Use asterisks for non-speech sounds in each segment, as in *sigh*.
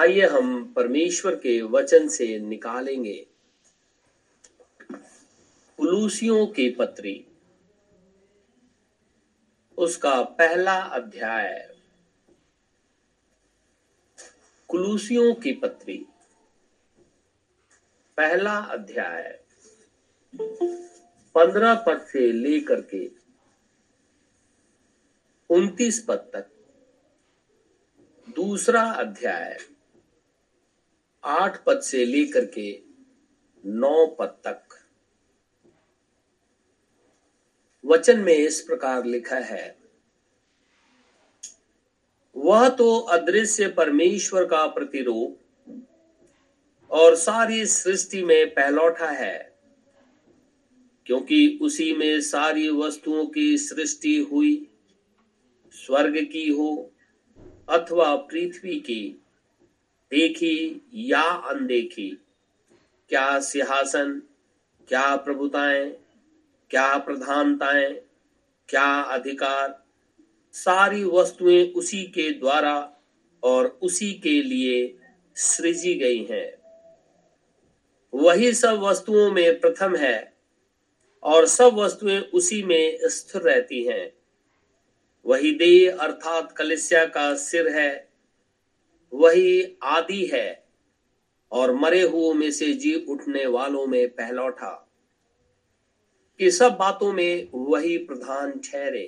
आइए हम परमेश्वर के वचन से निकालेंगे। कुलूसियों की पत्री, उसका पहला अध्याय। कुलूसियों की पत्री, पहला अध्याय। पंद्रह पद से लेकर के उन्तीस पद तक। दूसरा अध्याय। आठ पद से लेकर के नौ पद तक। वचन में इस प्रकार लिखा है, वह तो अदृश्य परमेश्वर का प्रतिरूप और सारी सृष्टि में पहलौठा है, क्योंकि उसी में सारी वस्तुओं की सृष्टि हुई, स्वर्ग की हो अथवा पृथ्वी की। देखी या अनदेखी? क्या सिंहासन, क्या प्रभुताएँ, क्या प्रधानताएँ, क्या अधिकार? सारी वस्तुएँ उसी के द्वारा और उसी के लिए सृजी गई हैं। वही सब वस्तुओं में प्रथम है और सब वस्तुएँ उसी में स्थिर रहती हैं। वही देह अर्थात कलिसिया का सिर है वही आदि है, और मरे हुओं में से जी उठने वालों में पहलौठा कि सब बातों में वही प्रधान ठहरे,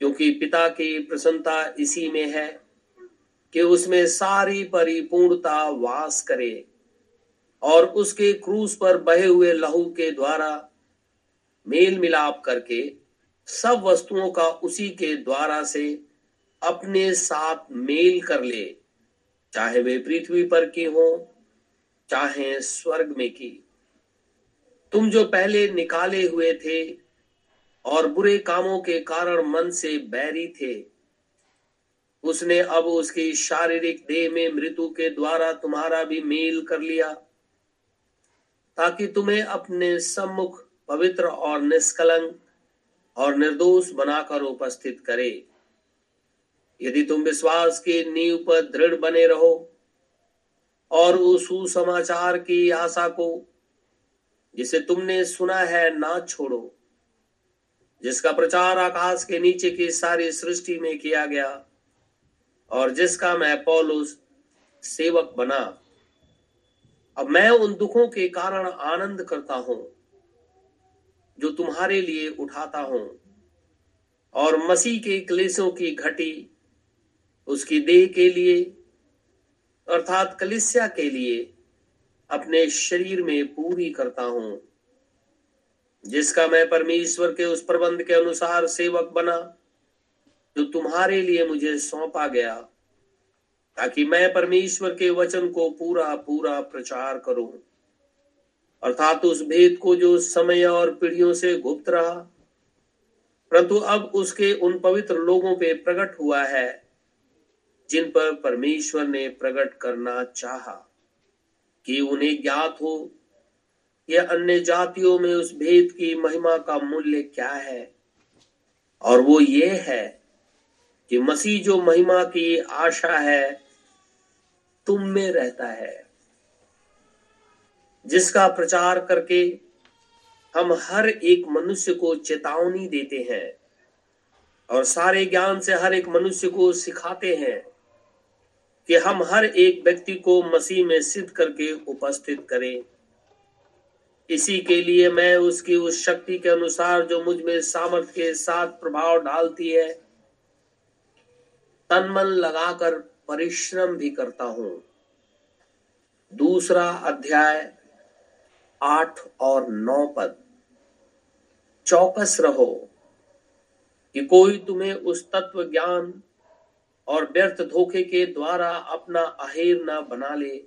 क्योंकि पिता की प्रसन्नता इसी में है कि उसमें सारी परिपूर्णता वास करे, और उसके क्रूस पर बहे हुए लहू के द्वारा मेल मिलाप करके सब वस्तुओं का उसी के द्वारा से अपने साथ मेल कर ले, चाहे वे पृथ्वी पर की हो, चाहे स्वर्ग में की। तुम जो पहले निकाले हुए थे और बुरे कामों के कारण मन से बैरी थे, उसने अब उसकी शारीरिक देह में मृत्यु के द्वारा तुम्हारा भी मेल कर लिया, ताकि तुम्हें अपने सम्मुख पवित्र और निष्कलंक और निर्दोष बनाकर उपस्थित करे। यदि तुम विश्वास के नींव पर दृढ़ बने रहो और उस सुसमाचार की आशा को, जिसे तुमने सुना है, ना छोड़ो, जिसका प्रचार आकाश के नीचे की सारी सृष्टि में किया गया और जिसका मैं पौलुस सेवक बना। अब मैं उन दुखों के कारण आनंद करता हूँ, जो तुम्हारे लिए उठाता हूँ और मसीह के क्लेशों की घटी उसकी देह के लिए, अर्थात कलिसिया के लिए, अपने शरीर में पूरी करता हूँ, जिसका मैं परमेश्वर के उस प्रबंध के अनुसार सेवक बना, जो तुम्हारे लिए मुझे सौंपा गया, ताकि मैं परमेश्वर के वचन को पूरा पूरा प्रचार करूँ। अर्थात उस भेद को जो समय और पीढ़ियों से गुप्त रहा, परंतु अब उसके उन पवित्र लोगों पे प्रकट हुआ है जिन पर परमेश्वर ने प्रकट करना चाहा, कि उन्हें ज्ञात हो। यह अन्य जातियों में उस भेद की महिमा का मूल्य क्या है? और वो ये है कि मसीह जो महिमा की आशा है, तुम में रहता है। जिसका प्रचार करके हम हर एक मनुष्य को चेतावनी देते हैं और सारे ज्ञान से हर एक मनुष्य को सिखाते हैं। कि हम हर एक व्यक्ति को मसीह में सिद्ध करके उपस्थित करें। इसी के लिए मैं उसकी उस शक्ति के अनुसार जो मुझमें सामर्थ्य के साथ प्रभाव डालती है, तन मन लगाकर परिश्रम भी करता हूँ। दूसरा अध्याय, आठ और नौ पद। चौकस रहो कि कोई तुम्हें उस तत्व ज्ञान और व्यर्थ धोखे के द्वारा अपना अहेर न बना ले।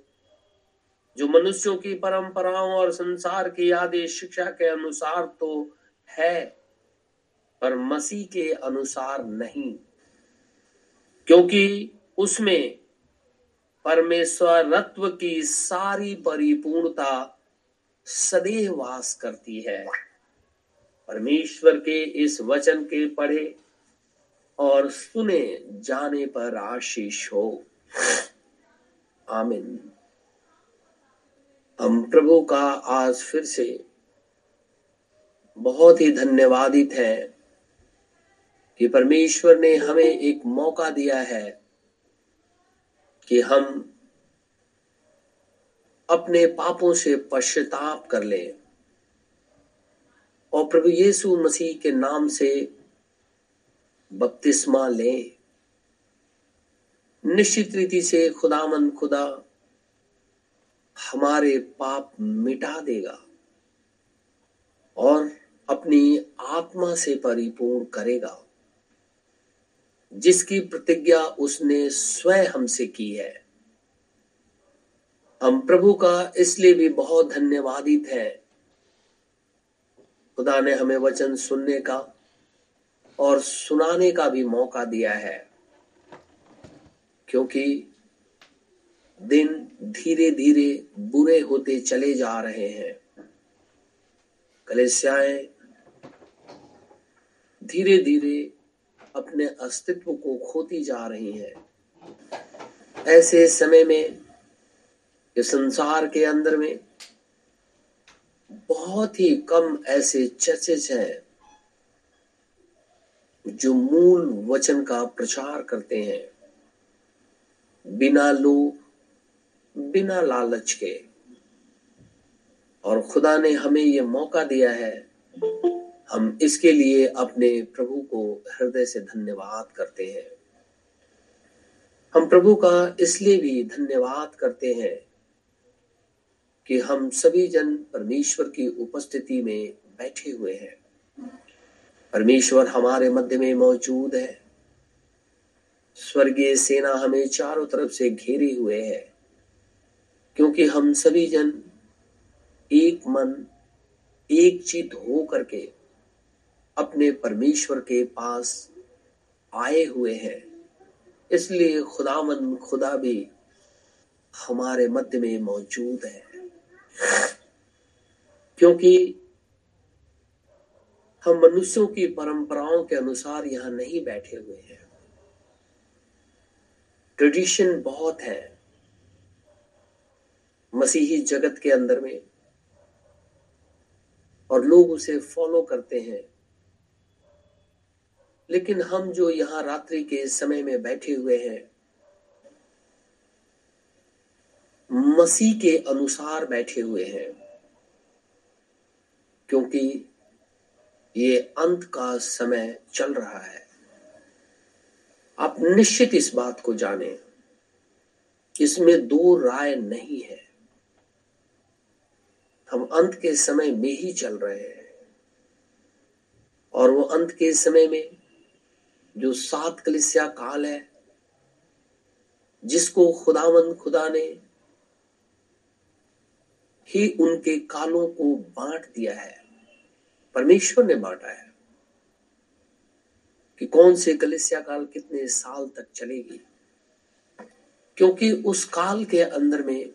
जो मनुष्यों की परंपराओं और संसार की आदेश शिक्षा के अनुसार तो है, पर मसीह के अनुसार नहीं। क्योंकि उसमें परमेश्वरत्व की सारी परिपूर्णता सदैव वास करती है। परमेश्वर के इस वचन के पढ़े और सुने जाने पर आशीष हो। आमिन। हम प्रभु का आज फिर से बहुत ही धन्यवादित है कि परमेश्वर ने हमें एक मौका दिया है कि हम अपने पापों से पश्चाताप कर लें और प्रभु यीशु मसीह के नाम से बपतिस्मा लें। निश्चित रीति से खुदामन खुदा हमारे पाप मिटा देगा और अपनी आत्मा से परिपूर्ण करेगा, जिसकी प्रतिज्ञा उसने स्वयं हमसे की है। हम प्रभु का इसलिए भी बहुत धन्यवादित है। खुदा ने हमें वचन सुनने का और सुनाने का भी मौका दिया है। क्योंकि दिन धीरे धीरे बुरे होते चले जा रहे हैं। कलेसियाएँ धीरे धीरे अपने अस्तित्व को खोती जा रही हैं। ऐसे समय में ये संसार के अंदर में बहुत ही कम ऐसे चर्चेज हैं। जो मूल वचन का प्रचार करते हैं, बिना लोभ, बिना लालच के। और खुदा ने हमें ये मौका दिया है, हम इसके लिए अपने प्रभु को हृदय से धन्यवाद करते हैं। हम प्रभु का इसलिए भी धन्यवाद करते हैं कि हम सभी जन परमेश्वर की उपस्थिति में बैठे हुए हैं। परमेश्वर हमारे मध्य में मौजूद है। स्वर्गीय सेना हमें चारों तरफ़ से घेरे हुए है, क्योंकि हम सभी जन एक मन, एक चित हो करके अपने परमेश्वर के पास आए हुए हैं। इसलिए खुदामन खुदा भी हमारे मध्य में मौजूद है। क्योंकि हम मनुष्यों की परंपराओं के अनुसार यहाँ नहीं बैठे हुए हैं। ट्रेडिशन बहुत है। मसीही जगत के अंदर में और लोग उसे फॉलो करते हैं। लेकिन हम जो यहाँ रात्रि के समय में बैठे हुए हैं, मसीह के अनुसार बैठे हुए हैं। क्योंकि ये अंत का समय चल रहा है। आप निश्चित इस बात को जाने, इसमें दो राय नहीं है। हम अंत के समय में ही चल रहे हैं। और वो अंत के समय में जो सात कलिसिया काल है, जिसको खुदावंद खुदा ने ही उनके कालों को बांट दिया है। परमेश्वर ने बांटा है कि कौन से कलिसिया काल कितने साल तक चलेगी? क्योंकि उस काल के अंदर में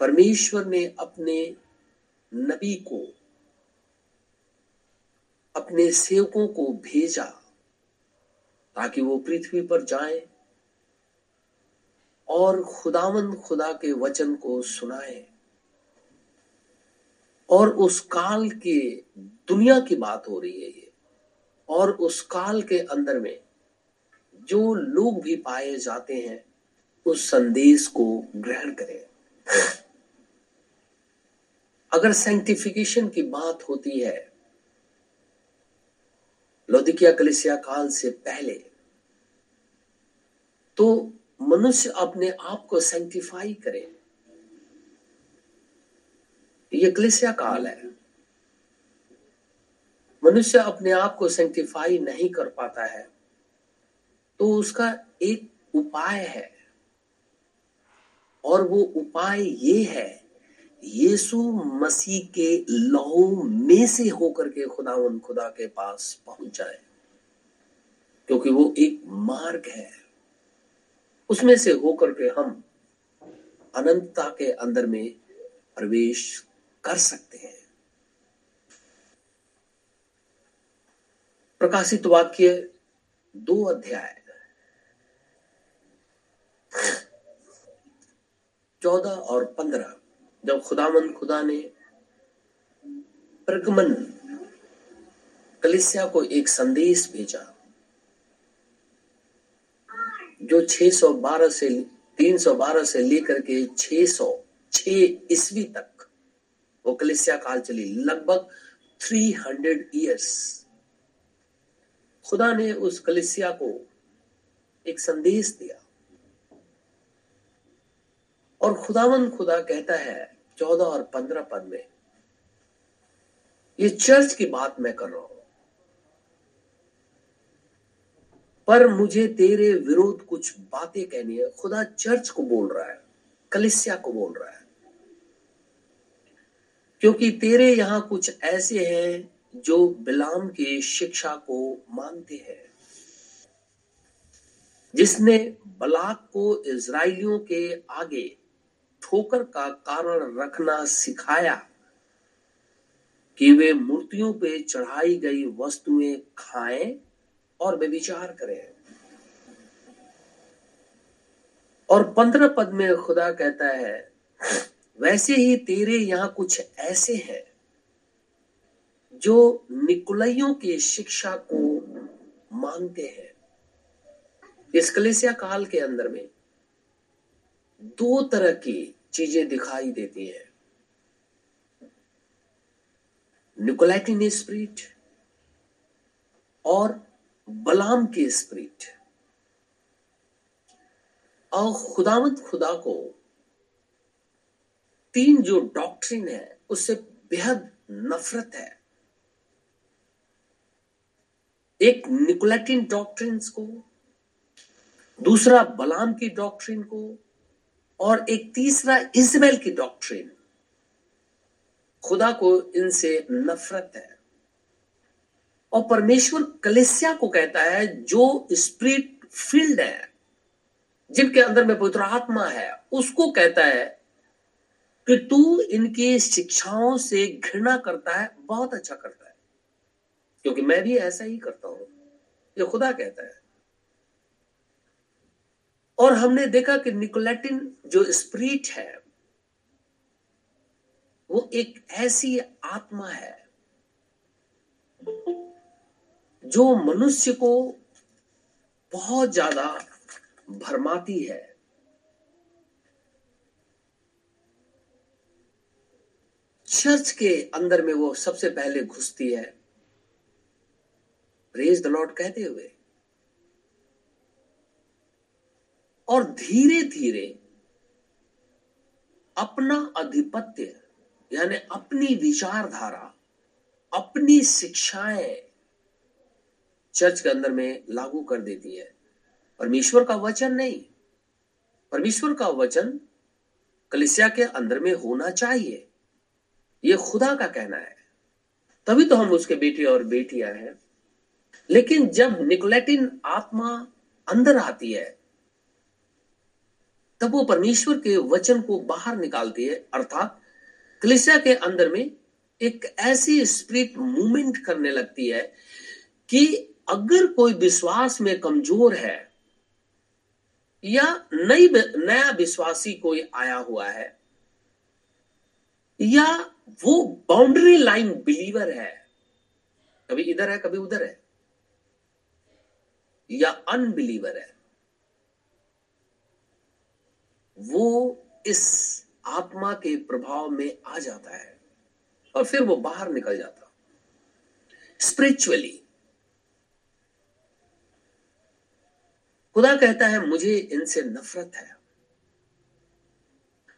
परमेश्वर ने अपने नबी को, अपने सेवकों को भेजा ताकि वो पृथ्वी पर जाए और खुदावन खुदा के वचन को सुनाए। और उस काल के दुनिया की बात हो रही है ये। और उस काल के अंदर में जो लोग भी पाए जाते हैं, उस संदेश को ग्रहण करें। अगर सेंटिफिकेशन की बात होती है, लौदिकिया कलिसिया काल से पहले तो मनुष्य अपने आप को सेंटिफाई करे। ये कलिसिया काल है। मनुष्य अपने आप को सेंटिफाई नहीं कर पाता है तो उसका एक उपाय है। और वो उपाय ये है, यीशु मसीह के लहू में से होकर के खुदावन खुदा के पास पहुँच जाए, क्योंकि वो एक मार्ग है। उसमें से होकर के हम अनंतता के अंदर में प्रवेश कर सकते हैं। प्रकाशित वाक्य दो अध्याय। चौदह और पंद्रह, जब खुदामंद खुदा ने प्रगमन कलिसिया को एक संदेश भेजा, जो 612 से 312 से लेकर के 606 ईस्वी तक वो कलिसिया काल चली। लगभग 300 इयर्स खुदा ने उस कलिसिया को एक संदेश दिया। और खुदावन खुदा कहता है, चौदह और पंद्रह पद में, ये चर्च की बात मैं कर रहा हूँ। पर मुझे तेरे विरोध कुछ बातें कहनी है। खुदा चर्च को बोल रहा है, कलिसिया को बोल रहा है। क्योंकि तेरे यहाँ कुछ ऐसे हैं जो बिलाम के शिक्षा को मानते हैं। जिसने बलाक को इज़राइलियों के आगे ठोकर का कारण रखना सिखाया कि वे मूर्तियों पे चढ़ाई गई वस्तुएँ खाएँ और वे विचार करें। और पंद्रह पद में खुदा कहता है वैसे ही तेरे यहाँ कुछ ऐसे हैं जो निकुलइयों की शिक्षा को मानते हैं। इस कलेसिया काल के अंदर में दो तरह की चीज़ें दिखाई देती हैं। निकोलाइटिन स्प्रिट और बलाम की स्प्रिट। और खुदावंत खुदा को तीन जो डॉक्ट्रिन है, उससे बेहद नफरत है। एक निकोलेटिन डॉक्ट्रिन को, दूसरा बलाम की डॉक्ट्रिन को, और एक तीसरा इजबेल की डॉक्ट्रिन खुदा को इनसे नफरत है। और परमेश्वर कलेसिया को कहता है, जो स्प्रिट फ़ील्ड है, जिनके अंदर में पवित्र आत्मा है, उसको कहता है कि तू इनकी शिक्षाओं से घृणा करता है, बहुत अच्छा करता है। क्योंकि मैं भी ऐसा ही करता हूँ। ये खुदा कहता है। और हमने देखा कि निकोलेटिन जो स्प्रिट है, वो एक ऐसी आत्मा है जो मनुष्य को बहुत ज़्यादा भरमाती है। चर्च के अंदर में वो सबसे पहले घुसती है। प्रेज द लॉर्ड कहते हुए। और धीरे धीरे अपना अधिपत्य यानी अपनी विचारधारा, अपनी शिक्षाएँ चर्च के अंदर में लागू कर देती है। परमेश्वर का वचन नहीं। परमेश्वर का वचन कलिसिया के अंदर में होना चाहिए। यह खुदा का कहना है। तभी तो हम उसके बेटे और बेटियाँ हैं। लेकिन जब निकोलेटिन आत्मा अंदर आती है, तब वो परमेश्वर के वचन को बाहर निकालती है, अर्थात कलिसिया के अंदर में एक ऐसी स्प्रिट मूवमेंट करने लगती है कि अगर कोई विश्वास में कमज़ोर है या नई नया विश्वासी कोई आया हुआ है या वो बाउंड्री लाइन बिलीवर है। कभी इधर है, कभी उधर है। या अनबिलीवर है। वो इस आत्मा के प्रभाव में आ जाता है और फिर वो बाहर निकल जाता। स्पिरिचुअली खुदा कहता है, मुझे इनसे नफरत है।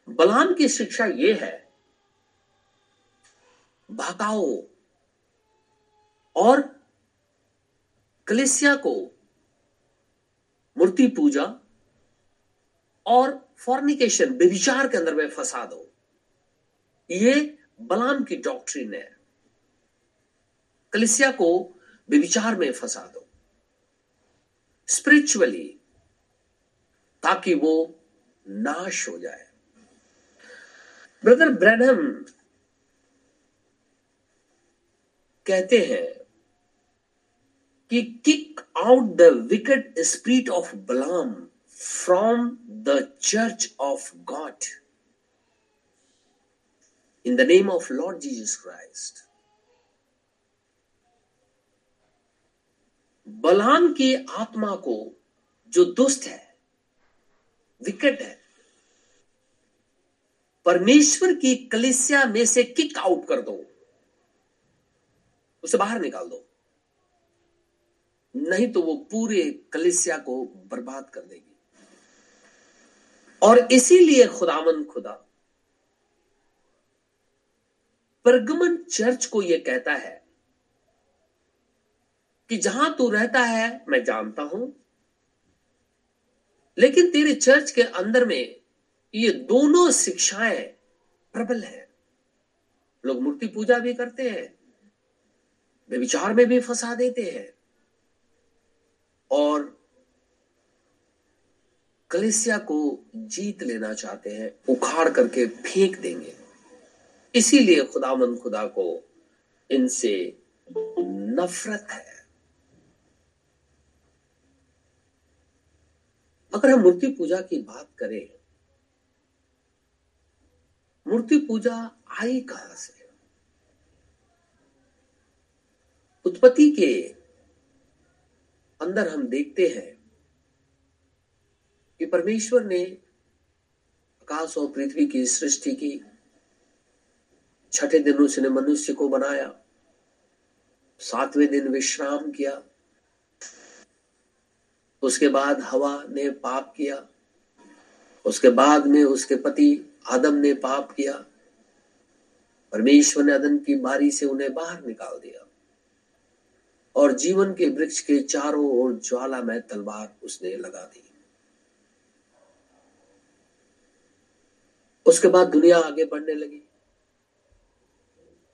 बलाम की शिक्षा यह है भकाओ और कलिसिया को मूर्ति पूजा और फॉर्निकेशन बेविचार के अंदर में फंसा दो। ये बलाम की डॉक्ट्रिन है। कलिसिया को बेविचार में फंसा दो। स्पिरिचुअली ताकि वो नाश हो जाए। ब्रदर ब्रैनम कहते हैं कि kick out the wicked spirit of Balaam from the church of God in the name of Lord Jesus Christ Balaam की आत्मा को जो दुष्ट है विकट है, परमेश्वर की कलिसिया में से किक आउट कर दो। उसे बाहर निकाल दो। नहीं तो वो पूरे कलिसिया को बर्बाद कर देगी। और इसीलिए खुदामन खुदा, परगमन चर्च को यह कहता है कि जहाँ तू रहता है, मैं जानता हूँ, लेकिन तेरे चर्च के अंदर में ये दोनों शिक्षाएँ प्रबल है। लोग मूर्ति पूजा भी करते हैं वे विचार में भी फंसा देते हैं। और कलिसिया को जीत लेना चाहते हैं, उखाड़ करके फेंक देंगे। इसीलिए खुदामंद खुदा को इनसे नफरत है। अगर हम मूर्ति पूजा की बात करें, मूर्ति पूजा आई कहाँ से? उत्पत्ति के अंदर हम देखते हैं कि परमेश्वर ने आकाश और पृथ्वी की सृष्टि की, छठे दिन उसने मनुष्य को बनाया, सातवें दिन विश्राम किया, उसके बाद हवा ने पाप किया, उसके बाद में उसके पति आदम ने पाप किया, परमेश्वर ने अदन की बारी से उन्हें बाहर निकाल दिया। और जीवन के वृक्ष के चारों ओर ज्वाला में तलवार उसने लगा दी। उसके बाद दुनिया आगे बढ़ने लगी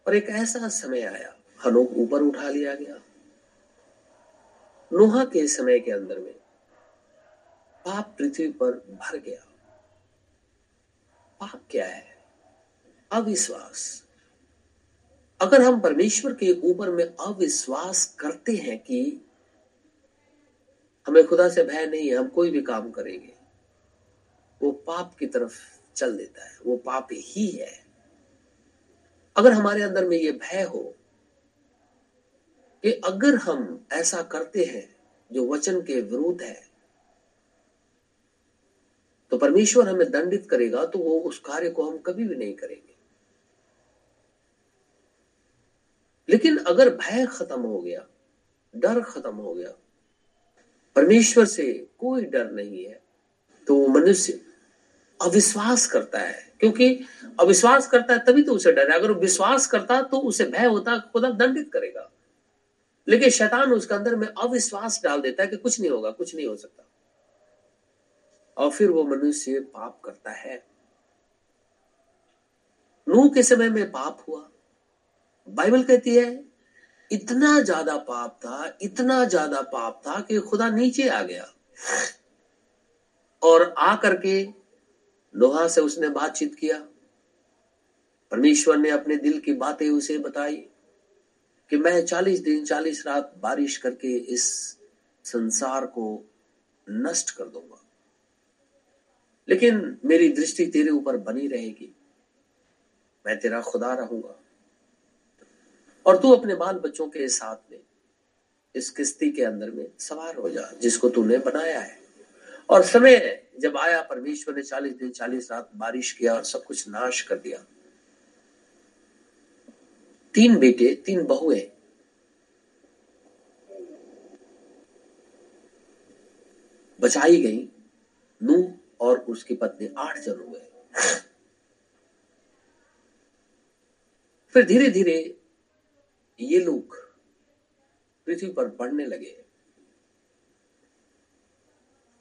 और एक ऐसा समय आया, हनोक ऊपर उठा लिया गया। नोहा के समय के अंदर में पाप पृथ्वी पर भर गया। पाप क्या है? अविश्वास। अगर हम परमेश्वर के ऊपर में अविश्वास करते हैं कि हमें खुदा से भय नहीं है, हम कोई भी काम करेंगे, वो पाप की तरफ़ चल देता है, वो पाप ही है। अगर हमारे अंदर में ये भय हो कि अगर हम ऐसा करते हैं, जो वचन के विरुद्ध है तो परमेश्वर हमें दंडित करेगा तो वो उस कार्य को हम कभी भी नहीं करेंगे। लेकिन अगर भय खत्म हो गया, डर खत्म हो गया, परमेश्वर से कोई डर नहीं है तो मनुष्य अविश्वास करता है, क्योंकि अविश्वास करता है तभी तो उसे डर है। अगर विश्वास करता तो उसे भय होता, खुदा दंडित करेगा। लेकिन शैतान उसके अंदर में अविश्वास डाल देता है कि कुछ नहीं होगा, कुछ नहीं हो सकता। और फिर वो मनुष्य पाप करता है। नूह के समय में पाप हुआ। बाइबल कहती है, इतना ज़्यादा पाप था, इतना ज़्यादा पाप था कि खुदा नीचे आ गया। और आ करके लोहा से उसने बातचीत किया। परमेश्वर ने अपने दिल की बातें उसे बताई कि मैं चालीस दिन, चालीस रात बारिश करके इस संसार को नष्ट कर दूँगा। लेकिन मेरी दृष्टि तेरे ऊपर बनी रहेगी। मैं तेरा खुदा रहूँगा। और तू अपने बाल बच्चों के साथ में, इस किस्ती के अंदर में सवार हो जा, जिसको तूने बनाया है। और समय जब आया परमेश्वर ने चालीस दिन, चालीस रात बारिश किया और सब कुछ नाश कर दिया। तीन बेटे, तीन बहुएँ। बचाई गई नू और उसकी पत्नी, आठ जन हुए। फिर धीरे धीरे ये लोग पृथ्वी पर बढ़ने लगे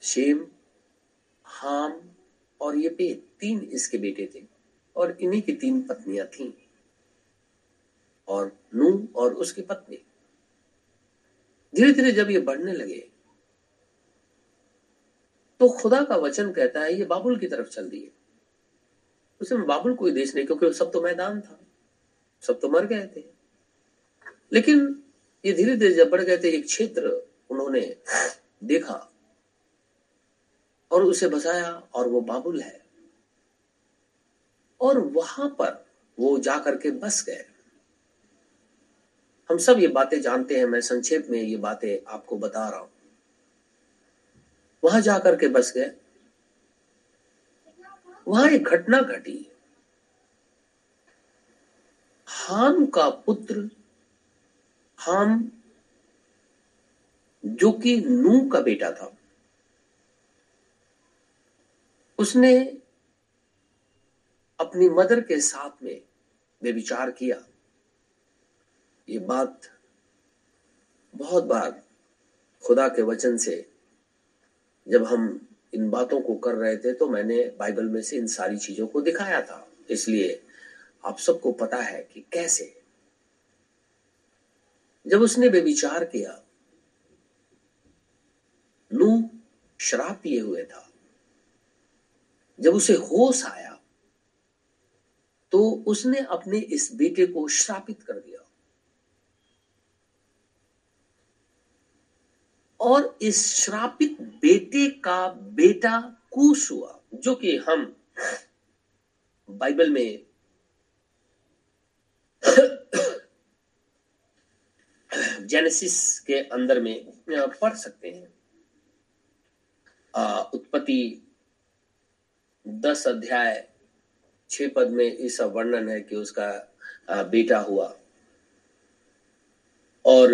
शेम, हाम और ये पे तीन इसके बेटे थे और इन्हीं की तीन पत्नियाँ थीं। और नू और उसकी पत्नी। धीरे धीरे जब ये बढ़ने लगे तो खुदा का वचन कहता है, ये बाबुल की तरफ़ चल दिए। उसमें बाबुल कोई देश नहीं, क्योंकि सब तो मैदान था। सब तो मर गए थे। लेकिन ये धीरे धीरे जब बढ़ गए थे, एक क्षेत्र उन्होंने देखा और उसे बसाया और वो बाबुल है। और वहाँ पर वो जा करके बस गए। हम सब ये बातें जानते हैं, मैं संक्षेप में ये बातें आपको बता रहा हूँ। वहाँ जाकर के बस गए। वहाँ एक घटना घटी। हाम का पुत्र हाम, जो कि नू का बेटा था, उसने अपनी मदर के साथ में वे विचार किया। ये बात बहुत बार खुदा के वचन से, जब हम इन बातों को कर रहे थे तो मैंने बाइबल में से इन सारी चीज़ों को दिखाया था। इसलिए आप सबको पता है कि कैसे जब उसने वे विचार किया नू शराब पिए हुए था। जब उसे होश आया तो उसने अपने इस बेटे को श्रापित कर दिया। और इस श्रापित बेटे का बेटा कूश हुआ, जो कि हम बाइबल में जेनेसिस के अंदर में पढ़ सकते हैं। उत्पत्ति दस अध्याय छह पद में इस वर्णन है कि उसका बेटा हुआ। और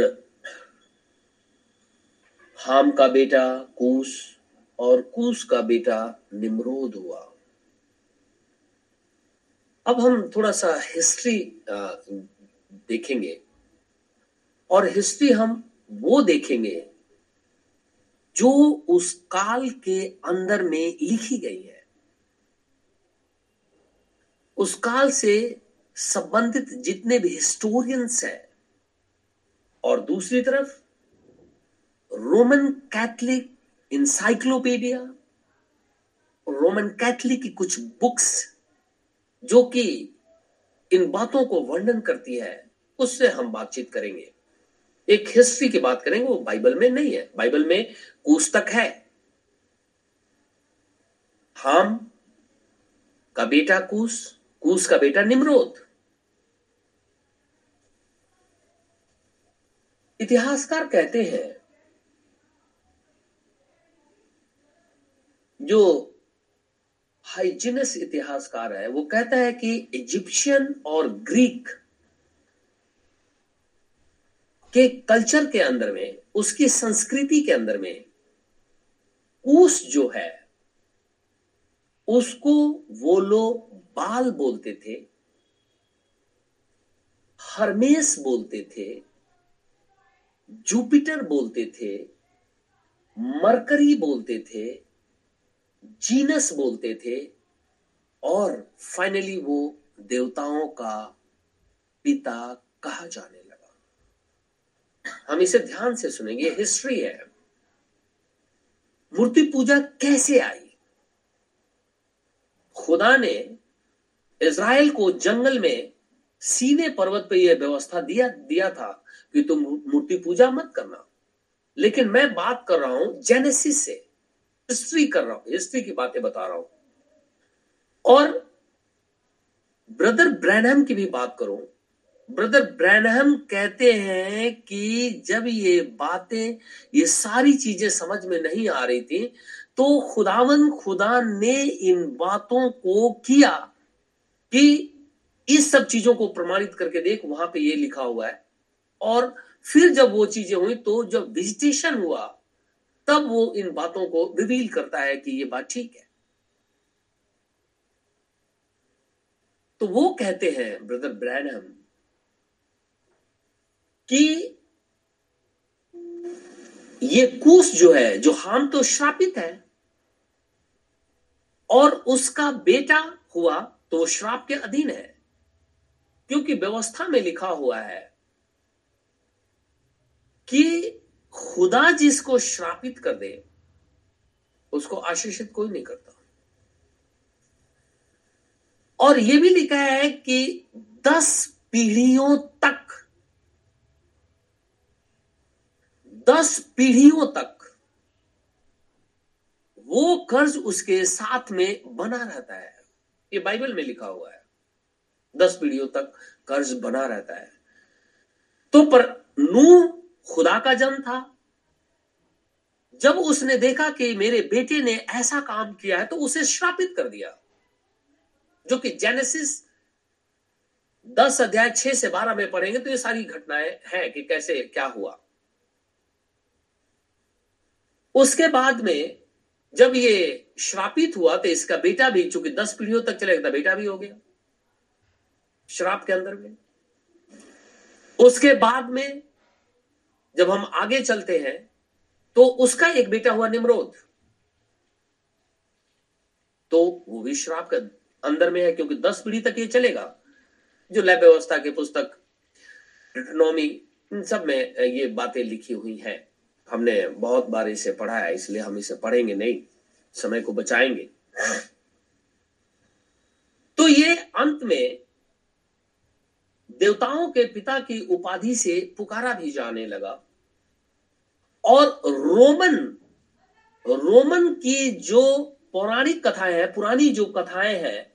हाम का बेटा, कूस, और कूस का बेटा निमरोध हुआ। अब हम थोड़ा सा हिस्ट्री देखेंगे। और हिस्ट्री हम वो देखेंगे जो उस काल के अंदर में लिखी गई है। उस काल से संबंधित जितने भी हिस्टोरियंस हैं, और दूसरी तरफ़ Roman Catholic encyclopedia Roman Catholic की कुछ बुक्स जो कि इन बातों को वर्णन करती है, उससे हम बातचीत करेंगे। एक हिस्ट्री की बात करेंगे वो बाइबल में नहीं है। बाइबल में कूस तक है। हाम का बेटा कूस कूस का बेटा निमरोध इतिहासकार कहते हैं, जो हाइजीनस इतिहासकार है, वो कहता है कि इजिप्शियन और ग्रीक के कल्चर के अंदर में, उसकी संस्कृति के अंदर में कूस जो है, उसको वो लोग बाल बोलते थे, हरमेस बोलते थे, जुपिटर बोलते थे, मरकरी बोलते थे, जीनस बोलते थे, और फाइनली वो देवताओं का पिता कहा जाने हम इसे ध्यान से सुनेंगे हिस्ट्री है। मूर्ति पूजा कैसे आई? खुदा ने इज़राइल को जंगल में सीने पर्वत पे यह व्यवस्था दिया दिया था कि तुम मूर्ति पूजा मत करना। लेकिन मैं बात कर रहा हूँ जेनेसिस से। हिस्ट्री कर रहा हूँ हिस्ट्री की बातें बता रहा हूँ। और ब्रदर ब्रैनहम की भी बात करूँ ब्रदर ब्रैनहम कहते हैं कि जब ये बातें, ये सारी चीज़ें समझ में नहीं आ रही थी तो खुदावन, खुदा ने इन बातों को किया कि इस सब चीज़ों को प्रमाणित करके देख, वहाँ पे ये लिखा हुआ है। और फिर जब वो चीज़ें हुई तो जब विजिटेशन हुआ, तब वो इन बातों को रिवील करता है कि ये बात ठीक है। तो वो कहते हैं, ब्रदर ब्रैनम कि ये कूस जो है, जो हाम तो श्रापित है, और उसका बेटा हुआ तो वो श्राप के अधीन है, क्योंकि व्यवस्था में लिखा हुआ है कि खुदा जिसको श्रापित कर दे, उसको आशीषित कोई नहीं करता। और यह भी लिखा है कि दस पीढ़ियों तक दस पीढ़ियों तक वो कर्ज उसके साथ में बना रहता है। ये बाइबल में लिखा हुआ है। दस पीढ़ियों तक कर्ज बना रहता है। तो पर नू खुदा का जन्म था। जब उसने देखा कि मेरे बेटे ने ऐसा काम किया है तो उसे श्रापित कर दिया। जो कि जेनेसिस दस अध्याय छह से बारह में पढ़ेंगे तो ये सारी घटनाएँ हैं कि कैसे, क्या हुआ। उसके बाद में जब ये श्रापित हुआ तो इसका बेटा भी, चूँकि दस पीढ़ियों तक चलेगा बेटा भी हो गया। श्राप के अंदर में। उसके बाद में जब हम आगे चलते हैं तो उसका एक बेटा हुआ निमरोध तो वो भी श्राप के अंदर में है, क्योंकि दस पीढ़ी तक ये चलेगा। जो लय व्यवस्था की पुस्तक डिटोनॉमी इन सब में ये बातें लिखी हुई हैं। हमने बहुत बार इसे पढ़ा है, इसलिए हम इसे पढ़ेंगे नहीं, समय को बचाएँगे। तो ये अंत में देवताओं के पिता की उपाधि से पुकारा भी जाने लगा। और रोमन रोमन की जो पौराणिक कथाएँ हैं, पुरानी जो कथाएँ हैं,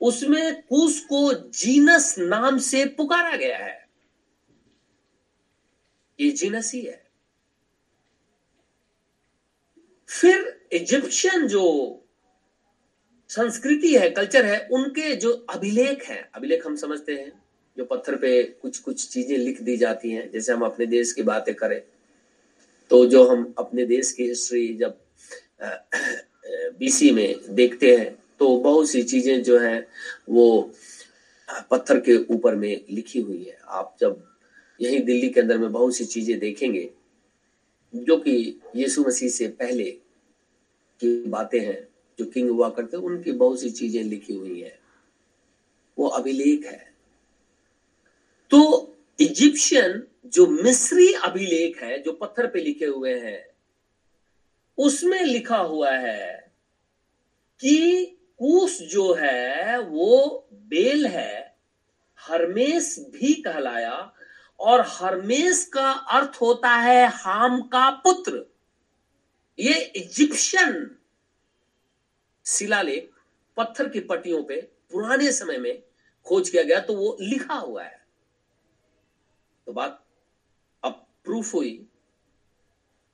उसमें कुश को जीनस नाम से पुकारा गया है। ये जीनस ही है। फिर इजिप्शियन जो संस्कृति है, कल्चर है, उनके जो अभिलेख हैं, अभिलेख हम समझते हैं, जो पत्थर पे कुछ कुछ चीज़ें लिख दी जाती हैं, जैसे हम अपने देश की बातें करें तो जो हम अपने देश की हिस्ट्री जब बीसी में देखते हैं तो बहुत सी चीज़ें जो हैं, वो पत्थर के ऊपर में लिखी हुई है। आप जब यही दिल्ली के अंदर में बहुत सी चीज़ें देखेंगे जो कि यीशु मसीह से पहले की बातें हैं, जो किंग हुआ करते उनकी बहुत सी चीज़ें लिखी हुई है। वो अभिलेख है। तो इजिप्शियन जो मिस्री अभिलेख है, जो पत्थर पे लिखे हुए हैं, उसमें लिखा हुआ है कि कूस जो है, वो बेल है हरमेश भी कहलाया और हरमेश का अर्थ होता है हाम का पुत्र। ये इजिप्शियन शिलालेख पत्थर की पट्टियों पे पुराने समय में खोज किया गया तो वो लिखा हुआ है। तो बात अब प्रूफ हुई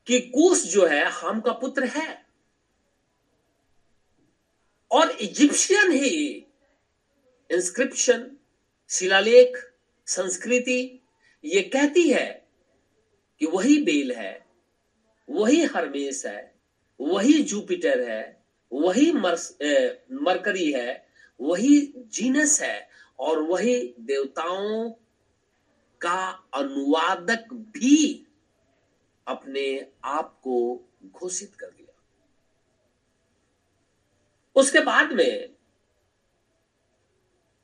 कि कूस जो है हाम का पुत्र है। और इजिप्शियन ही इंस्क्रिप्शन शिलालेख, संस्कृति ये कहती है कि वही बेल है वही हरमेश है वही जुपिटर है वही मर्स, ए, मरकरी है वही जीनस है और वही देवताओं का अनुवादक भी अपने आप को घोषित कर दिया। उसके बाद में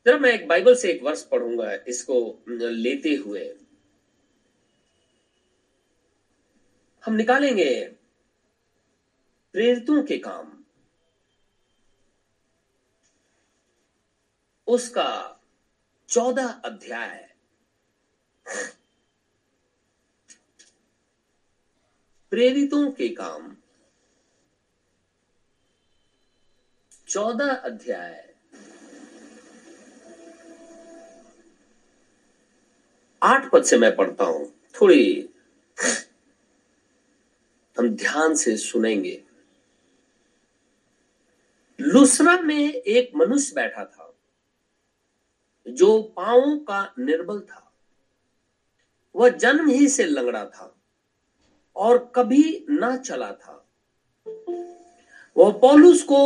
जरा मैं एक बाइबल से एक वर्ष पढ़ूँगा इसको लेते हुए। हम निकालेंगे प्रेरितों के काम। उसका चौदह अध्याय। प्रेरितों के काम। चौदह अध्याय। आठ पद से मैं पढ़ता हूँ, थोड़ी ध्यान से सुनेंगे। लुसरा में एक मनुष्य बैठा था, जो पांवों का निर्बल था। वह जन्म ही से लंगड़ा था और कभी ना चला था। वह पौलुस को,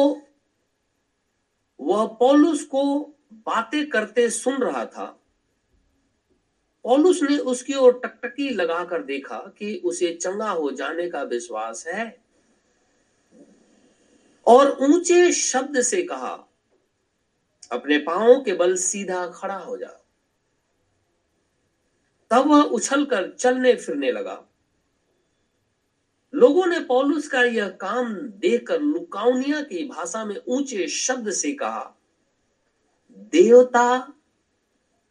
वह पौलुस को बातें करते सुन रहा था। पौलुस ने उसकी ओर टकटकी लगाकर देखा कि उसे चंगा हो जाने का विश्वास है। और ऊँचे शब्द से कहा, अपने पांवों के बल सीधा खड़ा हो जा। तब वह उछलकर चलने फिरने लगा। लोगों ने पौलुस का यह काम देखकर लुकाउनिया की भाषा में ऊँचे शब्द से कहा, देवता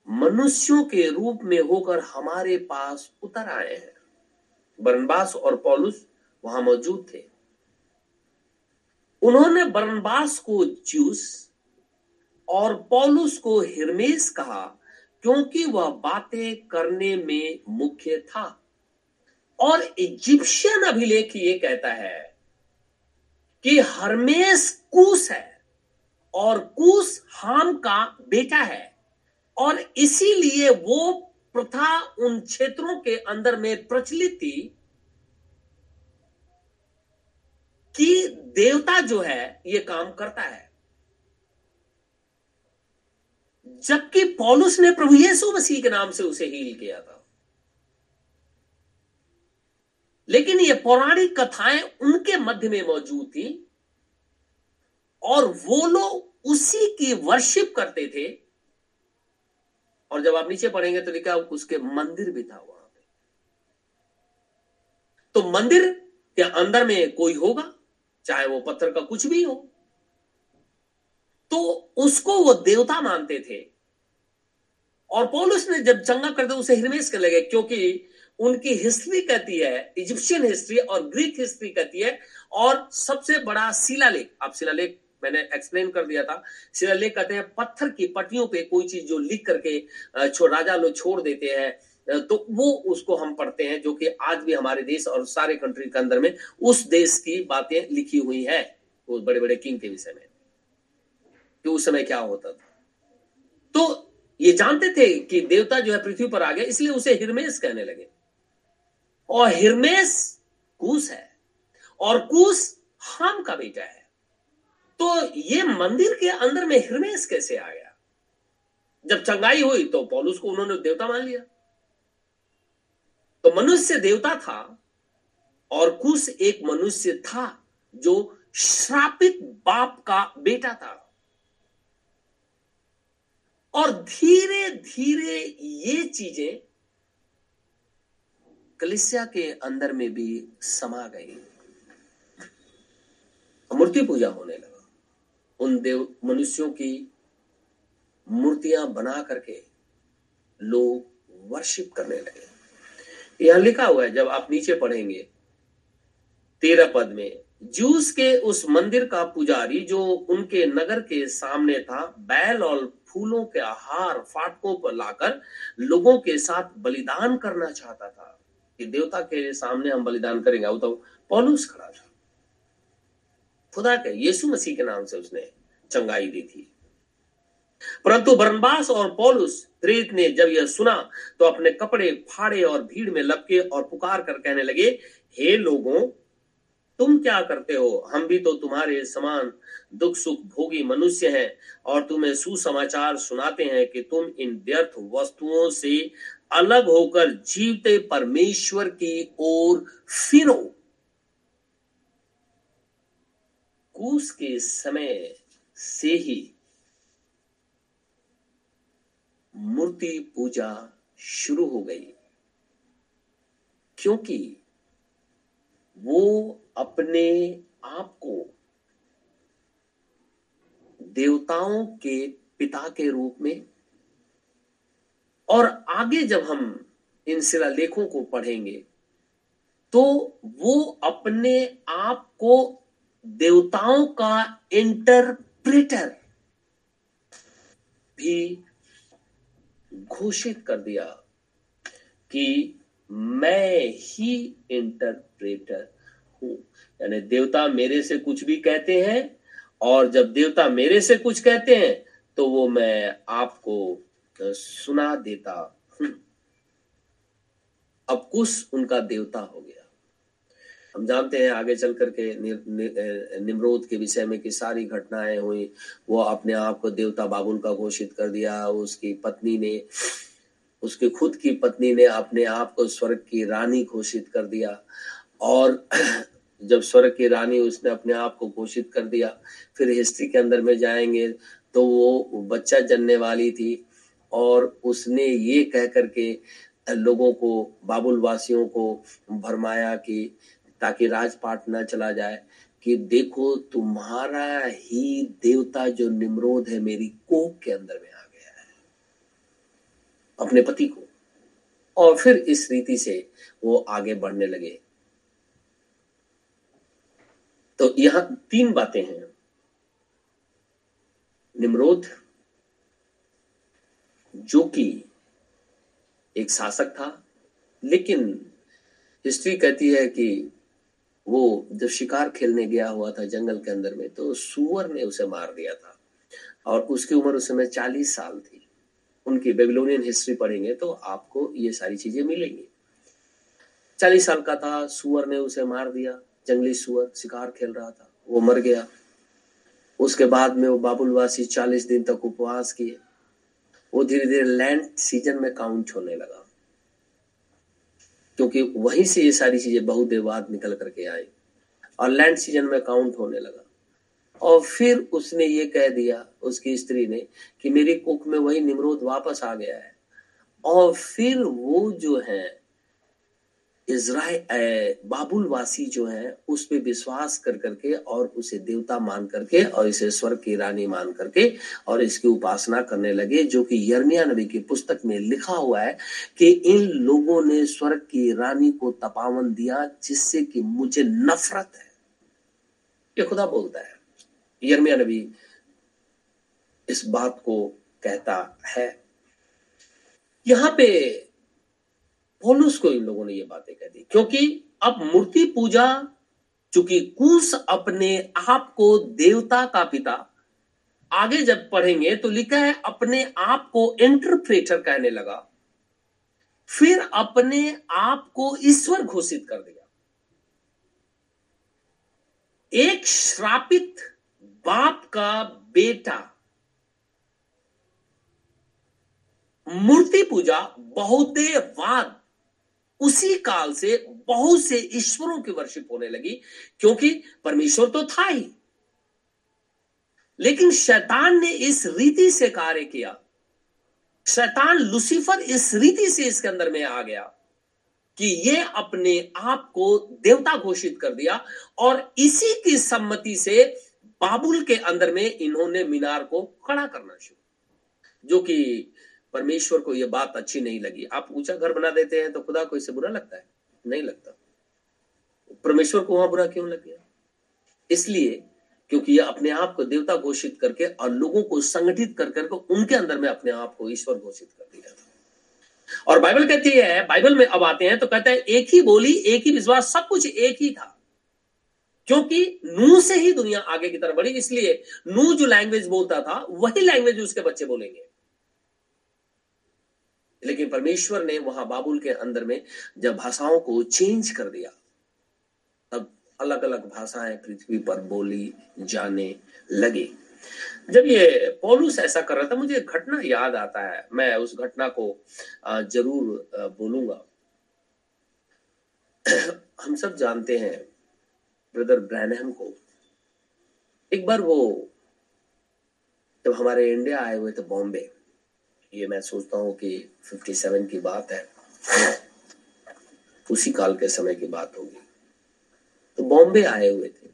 मनुष्यों के रूप में होकर हमारे पास उतर आए हैं। बरनबास और पौलुस वहाँ मौजूद थे। उन्होंने बरनबास को ज्यूस और पौलुस को हिरमेस कहा, क्योंकि वह बातें करने में मुख्य था। और इजिप्शियन अभिलेख ये कहता है कि हरमेस कूस है और कूस हाम का बेटा है। और इसीलिए वो प्रथा उन क्षेत्रों के अंदर में प्रचलित थी कि देवता जो है, ये काम करता है। जबकि पॉलुस ने प्रभु यीशु मसीह के नाम से उसे हील किया था। लेकिन ये पौराणिक कथाएँ उनके मध्य में मौजूद थी और वो लोग उसी की वर्शिप करते थे और जब आप नीचे पढ़ेंगे तो लिखा उसके मंदिर भी था वहाँ पे। तो मंदिर के अंदर में कोई होगा, चाहे वो पत्थर का कुछ भी हो। तो उसको वो देवता मानते थे। और पौलुस ने जब चंगा कर दिया उसे हिरमेश कर लगे, क्योंकि उनकी हिस्ट्री कहती है, इजिप्शियन हिस्ट्री और ग्रीक हिस्ट्री कहती है, और सबसे बड़ा शिलालेख, आप शिलालेख मैंने एक्सप्लेन कर दिया था। शिलालेख कहते हैं, पत्थर की पट्टियों पे कोई चीज़ जो लिख करके राजा लोग छोड़ देते हैं तो वो उसको हम पढ़ते हैं, जो कि आज भी हमारे देश और सारे कंट्री के अंदर में उस देश की बातें लिखी हुई है, उस बड़े बड़े किंग के विषय में। कि उस समय क्या होता था। तो ये जानते थे कि देवता जो है पृथ्वी पर आ गया, इसलिए उसे हिरमेश कहने लगे। और हिरमेश कूस है, और कूस हाम का बेटा है। तो ये मंदिर के अंदर में हिरमेश कैसे आ गया? जब चंगाई हुई तो पौलुस को उन्होंने देवता मान लिया। तो मनुष्य देवता था और कुश एक मनुष्य था जो श्रापित बाप का बेटा था। और धीरे धीरे ये चीज़ें कलिसिया के अंदर में भी समा गई। मूर्ति पूजा होने लगा। उन देव मनुष्यों की मूर्तियाँ बना करके लोग वर्शिप करने लगे। यहाँ लिखा हुआ है, जब आप नीचे पढ़ेंगे, तेरह पद में, जूस के उस मंदिर का पुजारी जो उनके नगर के सामने था, बैल और फूलों के आहार फाटकों पर लाकर लोगों के साथ बलिदान करना चाहता था। कि देवता के सामने हम बलिदान करेंगे। वो तो पौलुस खड़ा था। खुदा के, यीशु मसीह के नाम से उसने चंगाई दी थी। परंतु बरनबास और पौलुस प्रेरित ने जब यह सुना तो अपने कपड़े फाड़े और भीड़ में लपके और पुकार कर कहने लगे, हे लोगों, तुम क्या करते हो? हम भी तो तुम्हारे समान दुख सुख भोगी मनुष्य हैं और तुम्हें सुसमाचार सुनाते हैं कि तुम इन व्यर्थ वस्तुओं से अलग होकर जीवते परमेश्वर की ओर फिरो। कूस के समय से ही मूर्ति पूजा शुरू हो गई। क्योंकि वो अपने आप को देवताओं के पिता के रूप में और आगे जब हम इन शिलालेखों को पढ़ेंगे तो वो अपने आप को देवताओं का इंटरप्रेटर भी घोषित कर दिया कि मैं ही इंटरप्रेटर हूँ। यानी देवता मेरे से कुछ भी कहते हैं और जब देवता मेरे से कुछ कहते हैं तो वो मैं आपको सुना देता हूँ। अब कुछ उनका देवता हो गया। हम जानते हैं आगे चल करके निमरोध के विषय में कि सारी घटनाएँ हुई। वो अपने आप को देवता बाबुल का घोषित कर दिया। उसकी पत्नी ने, उसकी खुद की पत्नी ने अपने आप को स्वर्ग की रानी घोषित कर दिया। और *clears throat* जब स्वर्ग की रानी उसने अपने आप को घोषित कर दिया, फिर हिस्ट्री के अंदर में जाएँगे तो वो बच्चा जनने वाली थी। और उसने ये कह करके लोगों को बाबुल वासियों को भरमाया कि ताकि राजपाट न चला जाए, कि देखो तुम्हारा ही देवता जो निमरोध है मेरी कोक के अंदर में आ गया है। अपने पति को। और फिर इस रीति से वो आगे बढ़ने लगे। तो यहाँ तीन बातें हैं। निमरोध, जो कि एक शासक था, लेकिन हिस्ट्री कहती है कि वो जब शिकार खेलने गया हुआ था जंगल के अंदर में तो सुअर ने उसे मार दिया था। और उसकी उम्र उस समय चालीस साल थी। उनकी बेबीलोनियन हिस्ट्री पढ़ेंगे तो आपको ये सारी चीज़ें मिलेंगी। चालीस साल का था, सुअर ने उसे मार दिया। जंगली सुअर शिकार खेल रहा था, वो मर गया। उसके बाद में वो बाबुलवासी चालीस दिन तक उपवास किए। वो धीरे धीरे लैंड सीज़न में काउंट होने लगा। क्योंकि वहीं से ये सारी चीज़ें बहुत देर बाद निकल करके आई और लैंड सीज़न में काउंट होने लगा। और फिर उसने ये कह दिया, उसकी स्त्री ने, कि मेरी कुक में वही निमरोध वापस आ गया है। और फिर वो जो है इसराइल बाबुल वासी जो है उस पर विश्वास कर करके और उसे देवता मान करके और इसे स्वर्ग की रानी मान करके और इसकी उपासना करने लगे, जो कि यर्मिया नबी की पुस्तक में लिखा हुआ है कि इन लोगों ने स्वर्ग की रानी को तपावन दिया जिससे कि मुझे नफरत है। ये खुदा बोलता है। यर्मिया नबी इस बात को कहता है। यहाँ पे पौलुस को इन लोगों ने ये बातें कह दी। क्योंकि अब मूर्ति पूजा, चूँकि कुश अपने आप को देवता का पिता, आगे जब पढ़ेंगे तो लिखा है, अपने आप को इंटरप्रेटर कहने लगा। फिर अपने आप को ईश्वर घोषित कर दिया। एक श्रापित बाप का बेटा, मूर्ति पूजा बहुतेवाद उसी काल से बहुत से ईश्वरों की वर्षिप होने लगी, क्योंकि परमेश्वर तो था ही। लेकिन शैतान ने इस रीति से कार्य किया। शैतान लुसीफर इस रीति से इसके अंदर में आ गया कि ये अपने आप को देवता घोषित कर दिया और इसी की सम्मति से बाबुल के अंदर में इन्होंने मीनार को खड़ा करना शुरू। जो कि परमेश्वर को यह बात अच्छी नहीं लगी। आप ऊँचा घर बना देते हैं तो खुदा को इससे बुरा लगता है? नहीं लगता। परमेश्वर को वहाँ बुरा क्यों लग गया? इसलिए क्योंकि ये अपने आप को देवता घोषित करके और लोगों को संगठित कर करके उनके अंदर में अपने आप को ईश्वर घोषित कर दिया। और बाइबल कहती है, बाइबल में अब आते हैं तो कहते हैं, एक ही बोली, एक ही विश्वास, सब कुछ एक ही था। क्योंकि नू से ही दुनिया आगे की तरफ़ बढ़ी, इसलिए नू जो लैंग्वेज बोलता था, वही लैंग्वेज उसके बच्चे बोलेंगे। लेकिन परमेश्वर ने वहाँ बाबुल के अंदर में जब भाषाओं को चेंज कर दिया, तब अलग अलग भाषाएँ पृथ्वी पर बोली, जाने लगी। जब ये पौलुस ऐसा कर रहा था, मुझे घटना याद आता है, मैं उस घटना को ज़रूर बोलूँगा। *clears throat* हम सब जानते हैं, ब्रदर ब्रैनहम को। एक बार वो, जब हमारे इंडिया आए हुए थे बॉम्बे ये मैं सोचता हूँ कि 57 की बात है। उसी काल के समय की बात होगी। तो बॉम्बे आए हुए थे।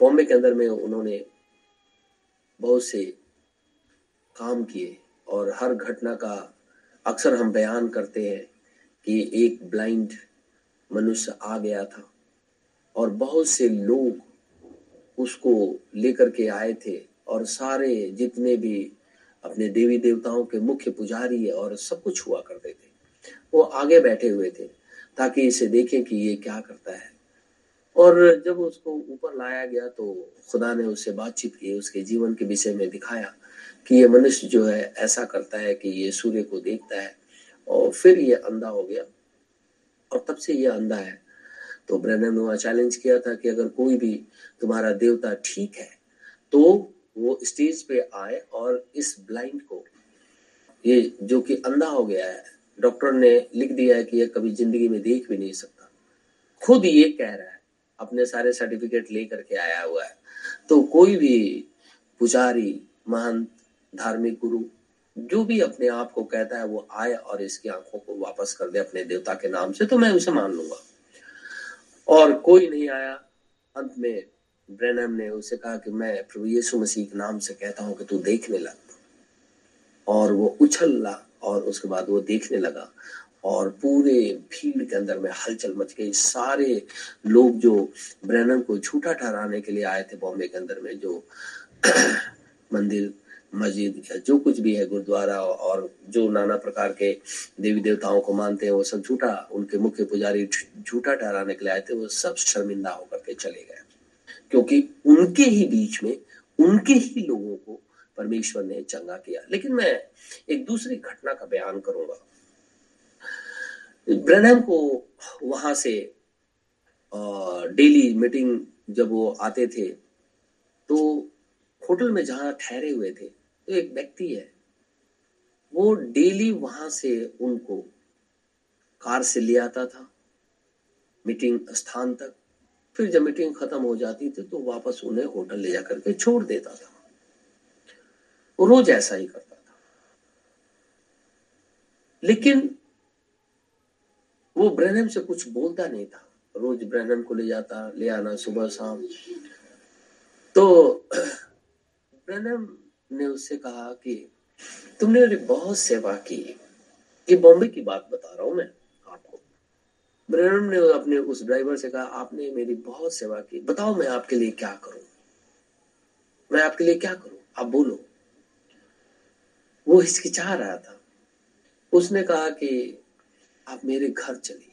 बॉम्बे के अंदर में उन्होंने बहुत से काम किए और हर घटना का अक्सर हम बयान करते हैं कि एक ब्लाइंड मनुष्य आ गया था और बहुत से लोग उसको लेकर के आए थे और सारे जितने भी अपने देवी देवताओं के मुख्य पुजारी और सब कुछ हुआ करते थे। वो आगे बैठे हुए थे, ताकि इसे देखें कि ये क्या करता है। और जब उसको ऊपर लाया गया तो खुदा ने उससे बातचीत की, उसके जीवन के विषय में दिखाया कि ये मनुष्य जो है, ऐसा करता है कि ये सूर्य को देखता है और फिर ये अंधा हो गया। और तब से ये अंधा है। तो ब्रैनन ने वहाँ चैलेंज किया था कि अगर कोई भी तुम्हारा देवता ठीक है तो वो स्टेज पे आए और इस ब्लाइंड को, ये जो कि अंधा हो गया है, डॉक्टर ने लिख दिया है कि ये कभी ज़िंदगी में देख भी नहीं सकता। खुद ये कह रहा है, अपने सारे सर्टिफिकेट लेकर के आया हुआ है। तो कोई भी पुजारी, महंत, धार्मिक गुरु, जो भी अपने आप को कहता है, वो आए और इसकी आँखों को वापस कर दे अपने देवता के नाम से तो मैं उसे मान लूँगा। और कोई नहीं आया, अंत में ब्रैनम ने उसे कहा कि मैं प्रभु यीशु मसीह के नाम से कहता हूँ कि तू देखने लग। और वो उछल ला और उसके बाद वो देखने लगा। और पूरे भीड़ के अंदर में हलचल मच गई। सारे लोग जो ब्रैनम को झूठा ठहराने के लिए आए थे बॉम्बे के अंदर में, जो *clears throat* मंदिर, मस्जिद या जो कुछ भी है, गुरुद्वारा और जो नाना प्रकार के देवी देवताओं को मानते हैं, वो सब झूठा, उनके मुख्य पुजारी झूठा ठहराने के लिए आए थे, वो सब शर्मिंदा होकर के चले गए। क्योंकि उनके ही बीच में, उनके ही लोगों को परमेश्वर ने चंगा किया। लेकिन मैं एक दूसरी घटना का बयान करूँगा। ब्रनम को वहाँ से डेली मीटिंग जब वो आते थे तो होटल में जहाँ ठहरे हुए थे तो एक व्यक्ति है, वो डेली वहाँ से उनको कार से ले आता था, मीटिंग स्थान तक। फिर जब मीटिंग खत्म हो जाती थी तो वापस उन्हें होटल ले जाकर के छोड़ देता था। रोज ऐसा ही करता था। लेकिन वो ब्रहनम से कुछ बोलता नहीं था। रोज ब्रहनम को ले जाता, ले आना सुबह शाम। तो ब्रहनम ने उससे कहा कि, तुमने मेरी बहुत सेवा की ये बॉम्बे की बात बता रहा हूँ मैं। ब्रहनम ने अपने उस ड्राइवर से कहा, आपने मेरी बहुत सेवा की। बताओ मैं आपके लिए क्या करूँ? मैं आपके लिए क्या करूँ? आप बोलो। वो हिचकिचा रहा था। उसने कहा कि, आप मेरे घर चलिए।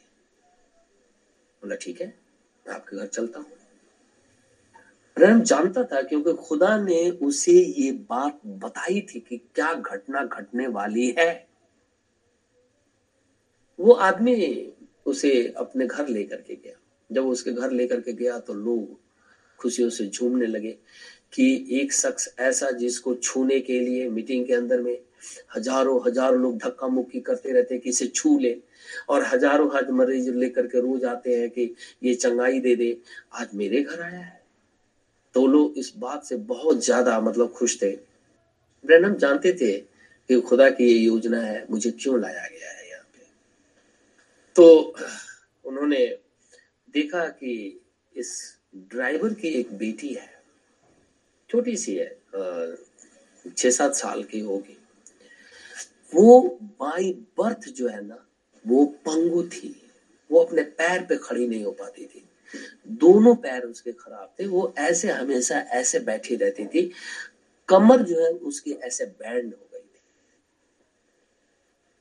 बोला, ठीक है, मैं आपके घर चलता हूँ। रहम जानता था, क्योंकि खुदा ने उसे ये बात बताई थी कि क्या घटना घटने वाली है। वो आदमी उसे अपने घर लेकर के गया। जब उसके घर लेकर के गया तो लोग खुशियों से झूमने लगे कि एक शख्स ऐसा जिसको छूने के लिए मीटिंग के अंदर में हज़ारों हज़ारों लोग धक्का मुक्की करते रहते हैं कि इसे छू ले। और हज़ारों हज मरीज़ लेकर के रोज आते हैं कि ये चंगाई दे दे। आज मेरे घर आया है। तो लोग इस बात से बहुत ज़्यादा मतलब खुश थे। ब्रैनम, जानते थे कि खुदा की ये योजना है, मुझे क्यों लाया गया है? तो उन्होंने देखा कि इस ड्राइवर की एक बेटी है, छोटी सी है छह सात साल की होगी। वो बाई बर्थ जो है ना, वो पंगु थी। वो अपने पैर पे खड़ी नहीं हो पाती थी। दोनों पैर उसके खराब थे। वो ऐसे हमेशा ऐसे बैठी रहती थी। कमर जो है उसकी ऐसे बैंड हो गई थी।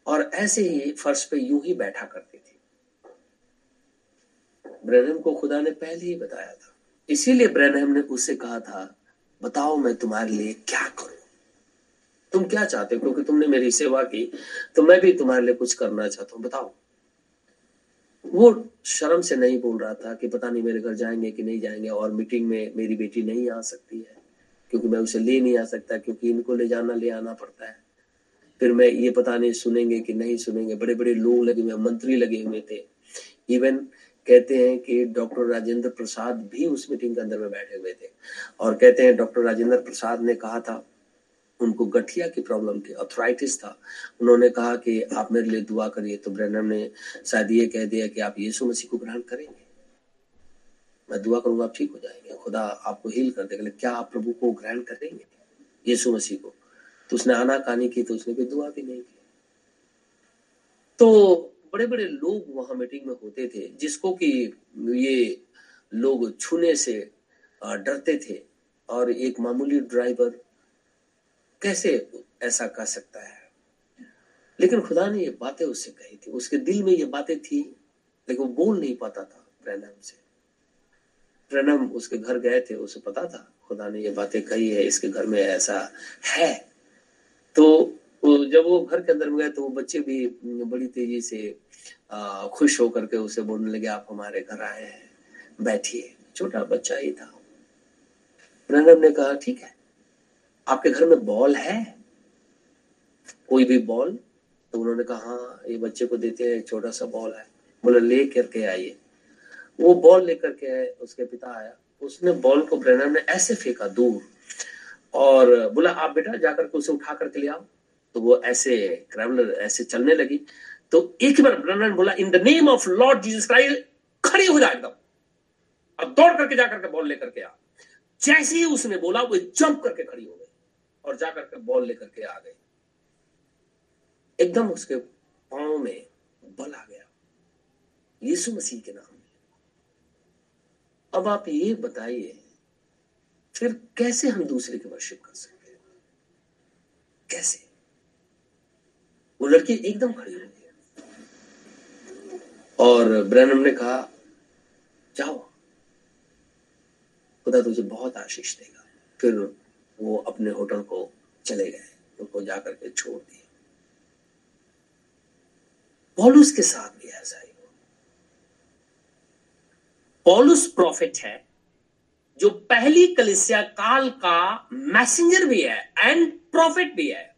और ऐसे ही फर्श पे यूँ ही बैठा करती थी ब्रैनम को खुदा ने पहले ही बताया था। इसीलिए ब्रैनम ने उससे कहा था, बताओ मैं तुम्हारे लिए क्या करूँ? तुम क्या चाहते हो? क्योंकि तुमने मेरी सेवा की तो मैं भी तुम्हारे लिए कुछ करना चाहता हूँ। बताओ। वो शर्म से नहीं बोल रहा था कि पता नहीं मेरे घर जाएँगे कि नहीं जाएँगे और मीटिंग में मेरी बेटी नहीं आ सकती है, क्योंकि मैं उसे ले नहीं आ सकता, क्योंकि इनको ले जाना, ले आना पड़ता है। फिर मैं ये पता नहीं सुनेंगे कि नहीं सुनेंगे। बड़े बड़े लोग लगे हुए मंत्री लगे हुए थे। इवन कहते हैं कि डॉक्टर राजेंद्र प्रसाद भी उस मीटिंग के अंदर में बैठे हुए थे। और कहते हैं डॉक्टर राजेंद्र प्रसाद ने कहा था, उनको गठिया की प्रॉब्लम थी, अथराइटिस था। उन्होंने कहा कि आप मेरे लिए दुआ करिए तो ब्रैनम ने शायद ये कह दिया कि आप यीशु मसीह को ग्रहण करेंगे। मैं दुआ करूँगा, आप ठीक हो जाएँगे। खुदा आपको हील कर देगा क्या आप प्रभु को ग्रहण करेंगे? यीशु मसीह को। तो उसने आना कहानी की तो उसने कोई दुआ भी नहीं की। तो बड़े बड़े लोग वहाँ मीटिंग में होते थे, जिसको कि ये लोग छूने से डरते थे। और एक मामूली ड्राइवर कैसे ऐसा कर सकता है? लेकिन खुदा ने ये बातें उससे कही थी। उसके दिल में ये बातें थी। लेकिन वो बोल नहीं पाता था प्रणम से। प्रणम, उसके घर गए थे, उसे पता था, खुदा ने ये बातें कही है, इसके घर में ऐसा है। तो जब वो घर के अंदर में गए तो वो बच्चे भी बड़ी तेज़ी से खुश होकर के उसे बोलने लगे, आप हमारे घर आए हैं, बैठिए। छोटा बच्चा ही था। प्रणब ने कहा, ठीक है, आपके घर में बॉल है? कोई भी बॉल? तो उन्होंने कहा हाँ ये बच्चे को देते हैं, छोटा सा बॉल है। बोला, ले करके आइए। वो बॉल लेकर के आए, उसके पिता आया। उसने बॉल को ब्रैनर ने ऐसे फेंका दूर और बोला, आप बेटा, जाकर के उसे उठा करके ले आओ। तो वो ऐसे ट्रेवलर ऐसे चलने लगी। तो एक बार ब्रैनर बोला in the name of Lord Jesus Christ खड़ी हो जाए एकदम। अब दौड़ करके जाकर के बॉल लेकर के आ। जैसे ही उसने बोला, वो जंप करके खड़ी हो गई और जाकर के बॉल लेकर के आ गई। एकदम उसके पाँव में बल आ गया। यीशु मसीह के नाम में। अब आप ये बताइए, फिर कैसे हम दूसरे की वर्शिप कर सकते हैं? कैसे? वो लड़की एकदम खड़ी हो। गई और ब्रैनम ने कहा, जाओ। खुदा तुझे बहुत आशीष देगा। फिर वो अपने होटल को चले गए। उनको जाकर के छोड़ दिए पॉलुस के साथ भी ऐसा ही पॉलुस प्रॉफिट है, जो पहली कलिसिया काल का मैसेंजर भी है, एंड प्रॉफिट भी है।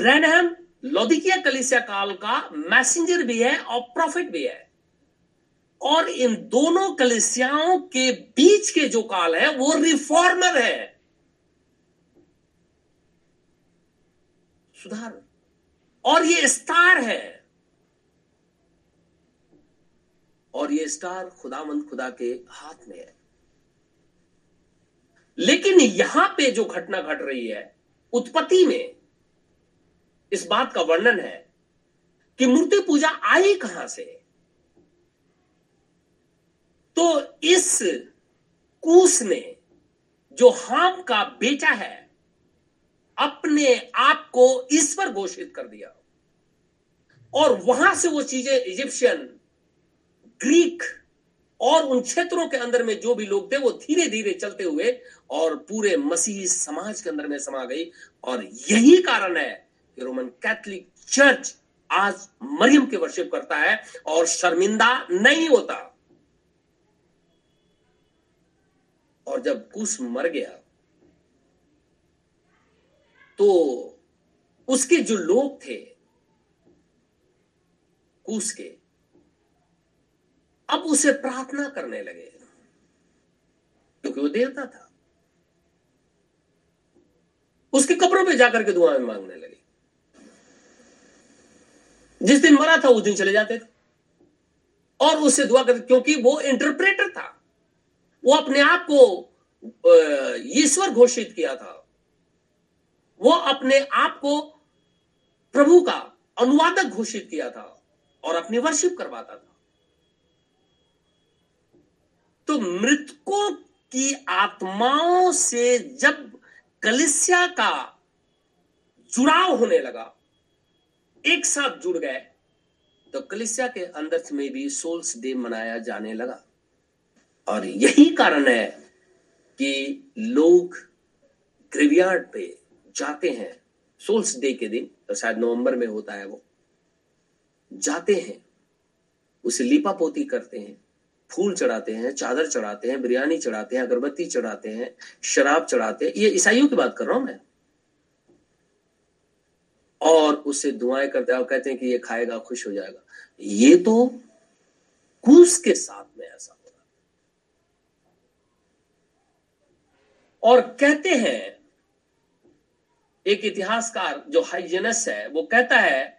ब्रैनहम लोदिकिया कलिसिया काल का मैसेंजर भी है और प्रॉफिट भी है। और इन दोनों कलिसियाओं के बीच के जो काल है, वो रिफॉर्मर है। सुधार। और ये स्टार है। और ये स्टार खुदामंद खुदा के हाथ में है। लेकिन यहाँ पे जो घटना घट रही है, उत्पत्ति में इस बात का वर्णन है कि मूर्ति पूजा आई कहाँ से? तो इस कूस ने जो हाम का बेटा है, अपने आप को ईश्वर घोषित कर दिया। और वहाँ से वो चीज़ें इजिप्शियन, ग्रीक और उन क्षेत्रों के अंदर में जो भी लोग थे, वो धीरे धीरे चलते हुए और पूरे मसीही समाज के अंदर में समा गई। और यही कारण है कि रोमन कैथलिक चर्च आज मरियम के वर्शिप करता है और शर्मिंदा नहीं होता। और जब कुश मर गया तो उसके जो लोग थे, कुश के, अब उसे प्रार्थना करने लगे, क्योंकि वो देवता था। उसके कब्रों पे जाकर के दुआएँ मांगने लगे। जिस दिन मरा था, उस दिन चले जाते थे। और उससे दुआ करते, क्योंकि वो इंटरप्रेटर था। वो अपने आप को ईश्वर घोषित किया था। वो अपने आप को प्रभु का अनुवादक घोषित किया था और अपनी वर्शिप करवाता था। तो मृतकों की आत्माओं से जब कलिसिया का जुड़ाव होने लगा एक साथ जुड़ गए तो कलिसिया के अंदर में भी सोल्स डे मनाया जाने लगा। और यही कारण है कि लोग ग्रेवियार्ड पे जाते हैं, सोल्स डे के दिन तो शायद नवंबर में होता है वो। जाते हैं, उसे लिपा पोती करते हैं, फूल चढ़ाते हैं, चादर चढ़ाते हैं, बिरयानी चढ़ाते हैं, अगरबत्ती चढ़ाते हैं, शराब चढ़ाते हैं। ये ईसाइयों की बात कर रहा हूँ मैं। और उससे दुआएँ करते हैं और कहते हैं कि ये खाएगा, खुश हो जाएगा। ये तो कूस के साथ में ऐसा हो रहा और कहते हैं, एक इतिहासकार जो हाइजेनस है, वो कहता है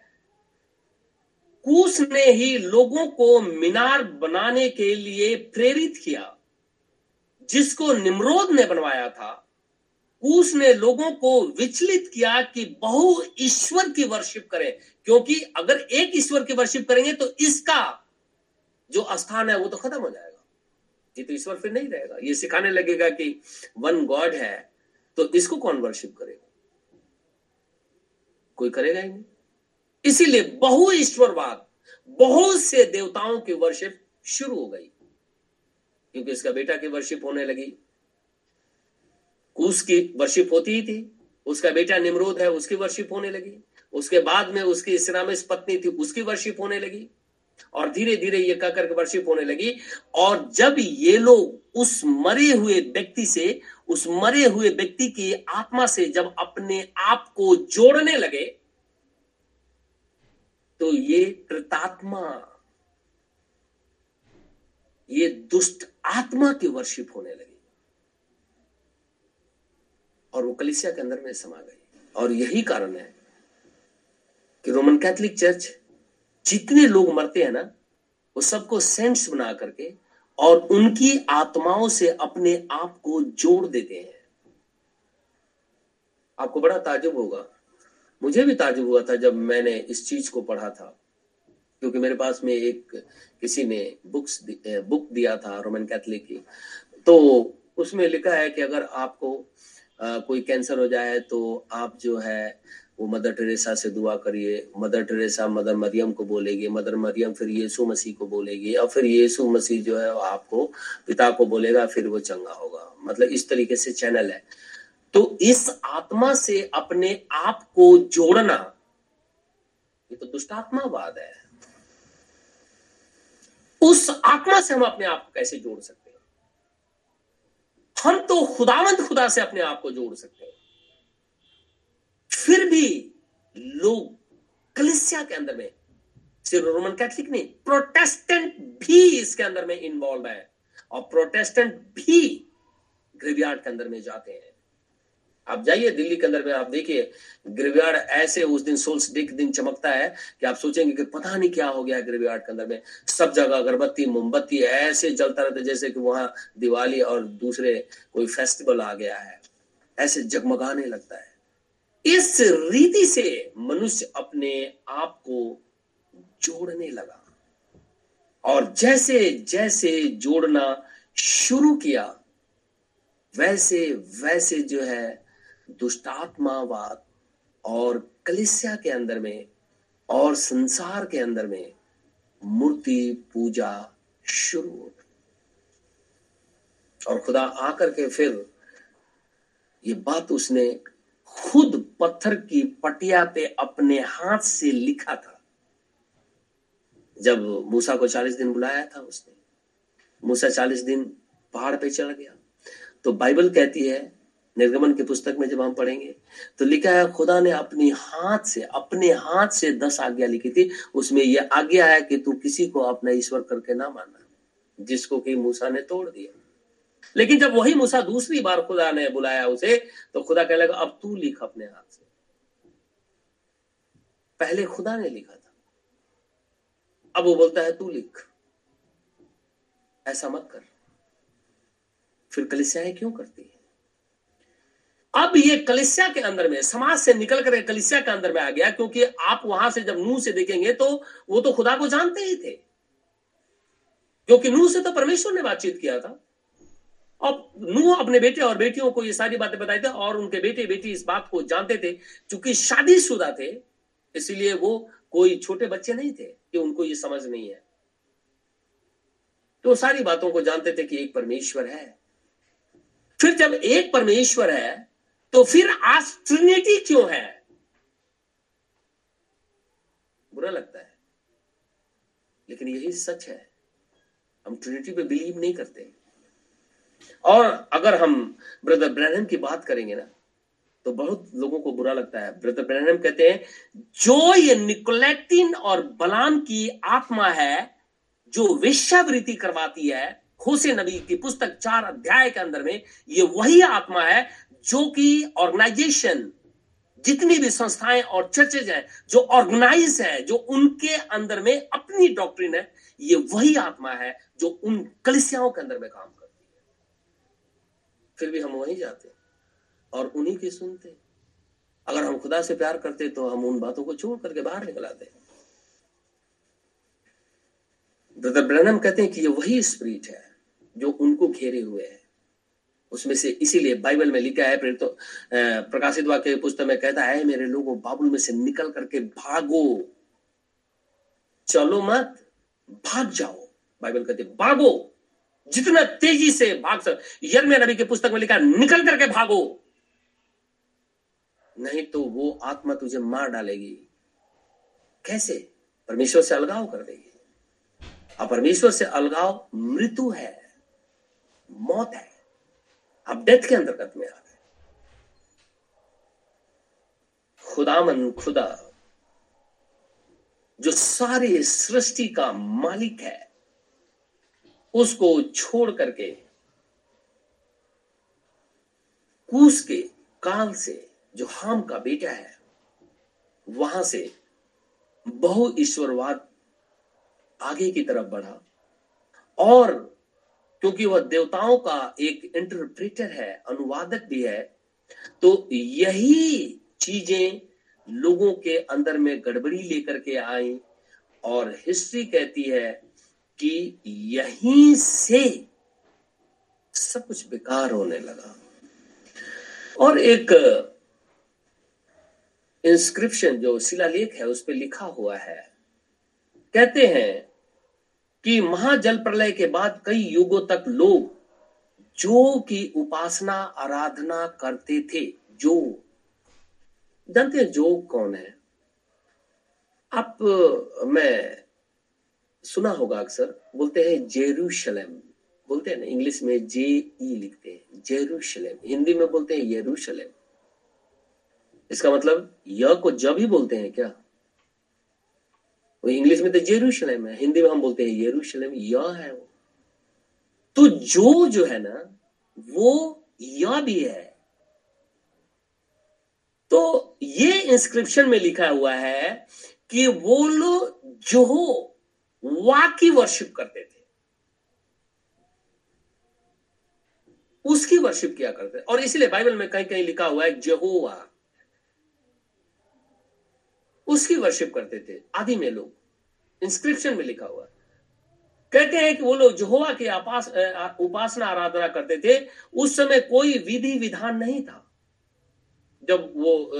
कूस ने ही लोगों को मीनार बनाने के लिए प्रेरित किया, जिसको निमरोद ने बनवाया था। उसने लोगों को विचलित किया कि बहु ईश्वर की वर्शिप करें। क्योंकि अगर एक ईश्वर की वर्शिप करेंगे तो इसका जो स्थान है वो तो खत्म हो जाएगा। ये तो ईश्वर फिर नहीं रहेगा। ये सिखाने लगेगा कि वन गॉड है तो इसको कौन वर्शिप करेगा? कोई करेगा ही नहीं। इसीलिए बहु ईश्वरवाद बहुत से देवताओं की वर्शिप शुरू हो गई। क्योंकि इसका बेटा की वर्शिप होने लगी। उसकी वर्शिप होती ही थी। उसका बेटा निमरोध है, उसकी वर्शिप होने लगी। उसके बाद में उसकी इस्लामिस पत्नी थी, उसकी वर्शिप होने लगी। और धीरे धीरे ये कह करके वर्शिप होने लगी। और जब ये लोग उस मरे हुए व्यक्ति से, उस मरे हुए व्यक्ति की आत्मा से जब अपने आप को जोड़ने लगे तो ये कृतात्मा, ये दुष्ट आत्मा की वर्शिप होने लगी। और वो कलिसिया के अंदर में समा गई। और यही कारण है कि रोमन कैथोलिक चर्च जितने लोग मरते हैं ना, वो सबको सेंट्स बना करके और उनकी आत्माओं से अपने आप को जोड़ देते हैं। आपको बड़ा ताजुब होगा। मुझे भी ताजुब हुआ था जब मैंने इस चीज़ को पढ़ा था, क्योंकि मेरे पास में एक किसी ने बुक्स बुक दिया था रोमन कैथलिक की। तो उसमें लिखा है कि अगर आपको कोई कैंसर हो जाए तो आप जो है, वो मदर टेरेसा से दुआ करिए। मदर टेरेसा, मदर मरियम को बोलेगी, मदर मरियम फिर यीशु मसीह को बोलेगी और फिर यीशु मसीह जो है आपको, पिता को बोलेगा, फिर वो चंगा होगा। मतलब इस तरीके से चैनल है। तो इस आत्मा से अपने आप को जोड़ना, ये तो दुष्टात्मावाद है। उस आत्मा से हम अपने आप को कैसे जोड़ सकते हम तो खुदावंत खुदा से अपने आप को जोड़ सकते हैं। फिर भी लोग कलिसिया के अंदर में, सिर्फ़ रोमन कैथलिक नहीं, प्रोटेस्टेंट भी इसके अंदर में इन्वॉल्व है और प्रोटेस्टेंट भी ग्रेवयार्ड के अंदर में जाते हैं। आप जाइए दिल्ली के अंदर में, आप देखिए, ग्रेवयार्ड ऐसे उस दिन सोल्स डे के दिन चमकता है कि आप सोचेंगे कि पता नहीं क्या हो गया ग्रेवयार्ड के अंदर में। सब जगह अगरबत्ती, मोमबत्ती ऐसे जलता रहता है, जैसे कि वहाँ दिवाली और दूसरे कोई फेस्टिवल आ गया है। ऐसे जगमगाने लगता है। इस रीति से मनुष्य अपने आप को जोड़ने लगा। और जैसे जैसे जोड़ना शुरू किया, वैसे वैसे जो है दुष्टात्मावाद और कलिसिया के अंदर में और संसार के अंदर में मूर्ति पूजा शुरू हो और खुदा आकर के फिर ये बात उसने खुद पत्थर की पटिया पे अपने हाथ से लिखा था। जब मूसा को चालीस दिन बुलाया था उसने, मूसा चालीस दिन पहाड़ पे चढ़ गया। तो बाइबल कहती है निर्गमन की पुस्तक में जब हम पढ़ेंगे तो लिखा है, खुदा ने अपनी हाथ से, अपने हाथ से दस आज्ञा लिखी थी। उसमें यह आज्ञा है कि तू किसी को अपना ईश्वर करके ना मानना, जिसको कि मूसा ने तोड़ दिया। लेकिन जब वही मूसा दूसरी बार खुदा ने बुलाया उसे तो खुदा कह लगा, अब तू लिख अपने हाथ से। पहले खुदा ने लिखा था। अब वो बोलता है, तू लिख। ऐसा मत कर। फिर कलिसियाएँ क्यों करती है? अब ये कलिसिया के अंदर में, समाज से निकल कर कलिसिया के अंदर में आ गया, क्योंकि आप वहाँ से जब नूह से देखेंगे तो वो तो खुदा को जानते ही थे। क्योंकि नूह से तो परमेश्वर ने बातचीत किया था। अब नूह अपने बेटे और बेटियों को ये सारी बातें बताई थी और उनके बेटे बेटी इस बात को जानते थे क्योंकि शादीशुदा थे, इसलिए वो कोई छोटे बच्चे नहीं थे कि उनको ये समझ नहीं है। तो सारी बातों को जानते थे कि एक परमेश्वर है। फिर जब एक परमेश्वर है तो फिर आज ट्रिनिटी क्यों है? बुरा लगता है। लेकिन यही सच है। हम ट्रिनिटी पे बिलीव नहीं करते। और अगर हम ब्रदर ब्रैनम की बात करेंगे ना तो बहुत लोगों को बुरा लगता है। ब्रदर ब्रैनम कहते हैं, जो ये निकोलेटिन और बलाम की आत्मा है, जो विश्वावृत्ति करवाती है होसे नबी की पुस्तक चार अध्याय के अंदर में, ये वही आत्मा है जो कि ऑर्गेनाइजेशन, जितनी भी संस्थाएँ और चर्चेज हैं, जो ऑर्गेनाइज है, जो उनके अंदर में अपनी डॉक्ट्रिन है, ये वही आत्मा है जो उन कलिसियाओं के अंदर में काम करती है। फिर भी हम वहीं जाते और उन्हीं की सुनते अगर हम खुदा से प्यार करते तो हम उन बातों को छोड़ करके बाहर निकल आते ब्रदर ब्रनम कहते हैं कि ये वही स्पिरिट है जो उनको घेरे हुए है। उसमें से इसीलिए बाइबल में लिखा है तो प्रकाशित वाक्य पुस्तक में कहता है मेरे लोगों, बाबुल में से निकल करके भागो। चलो मत, भाग जाओ। बाइबल कहते भागो। जितना तेज़ी से भाग सक यर्मिया नबी की पुस्तक में लिखा, निकल करके भागो। नहीं तो वो आत्मा तुझे मार डालेगी। कैसे? परमेश्वर से अलगाव कर देगी। और परमेश्वर से अलगाव मृत्यु है, मौत है। अब डेथ के अंतर्गत में आ गए खुदामन खुदा, जो सारी सृष्टि का मालिक है, उसको छोड़ करके, कूस के काल से जो हाम का बेटा है, वहाँ से बहु ईश्वरवाद आगे की तरफ़ बढ़ा और क्योंकि वह देवताओं का एक इंटरप्रेटर है, अनुवादक भी है तो यही चीज़ें लोगों के अंदर में गड़बड़ी लेकर के आई और हिस्ट्री कहती है कि यहीं से सब कुछ बेकार होने लगा। और एक इंस्क्रिप्शन जो शिलालेख है, उस पर लिखा हुआ है, कहते हैं कि महाजल प्रलय के बाद कई युगों तक लोग जो की उपासना, आराधना करते थे, जो जानते हैं जो कौन है? आप, मैं सुना होगा अक्सर, बोलते हैं जेरूशलेम। बोलते हैं ना, इंग्लिश में जे ई लिखते हैं, जेरूशलेम। हिंदी में बोलते हैं येरूशलेम। इसका मतलब य को जब ही बोलते हैं क्या? वो इंग्लिश में तो जेरूशलेम है, हिंदी में हम बोलते हैं येरूशलेम य है वो। तो जो जो है ना, वो य भी है। तो ये इंस्क्रिप्शन में लिखा हुआ है कि वो लोग जो वा की वर्शिप करते थे। उसकी वर्शिप किया करते और इसलिए बाइबल में कहीं कहीं लिखा हुआ है, जहोवा। उसकी वर्शिप करते थे, आदि में लोग। इंस्क्रिप्शन में लिखा हुआ। कहते हैं कि वो लोग जहोवा की उपासना आराधना करते थे। उस समय कोई विधि विधान नहीं था। जब वो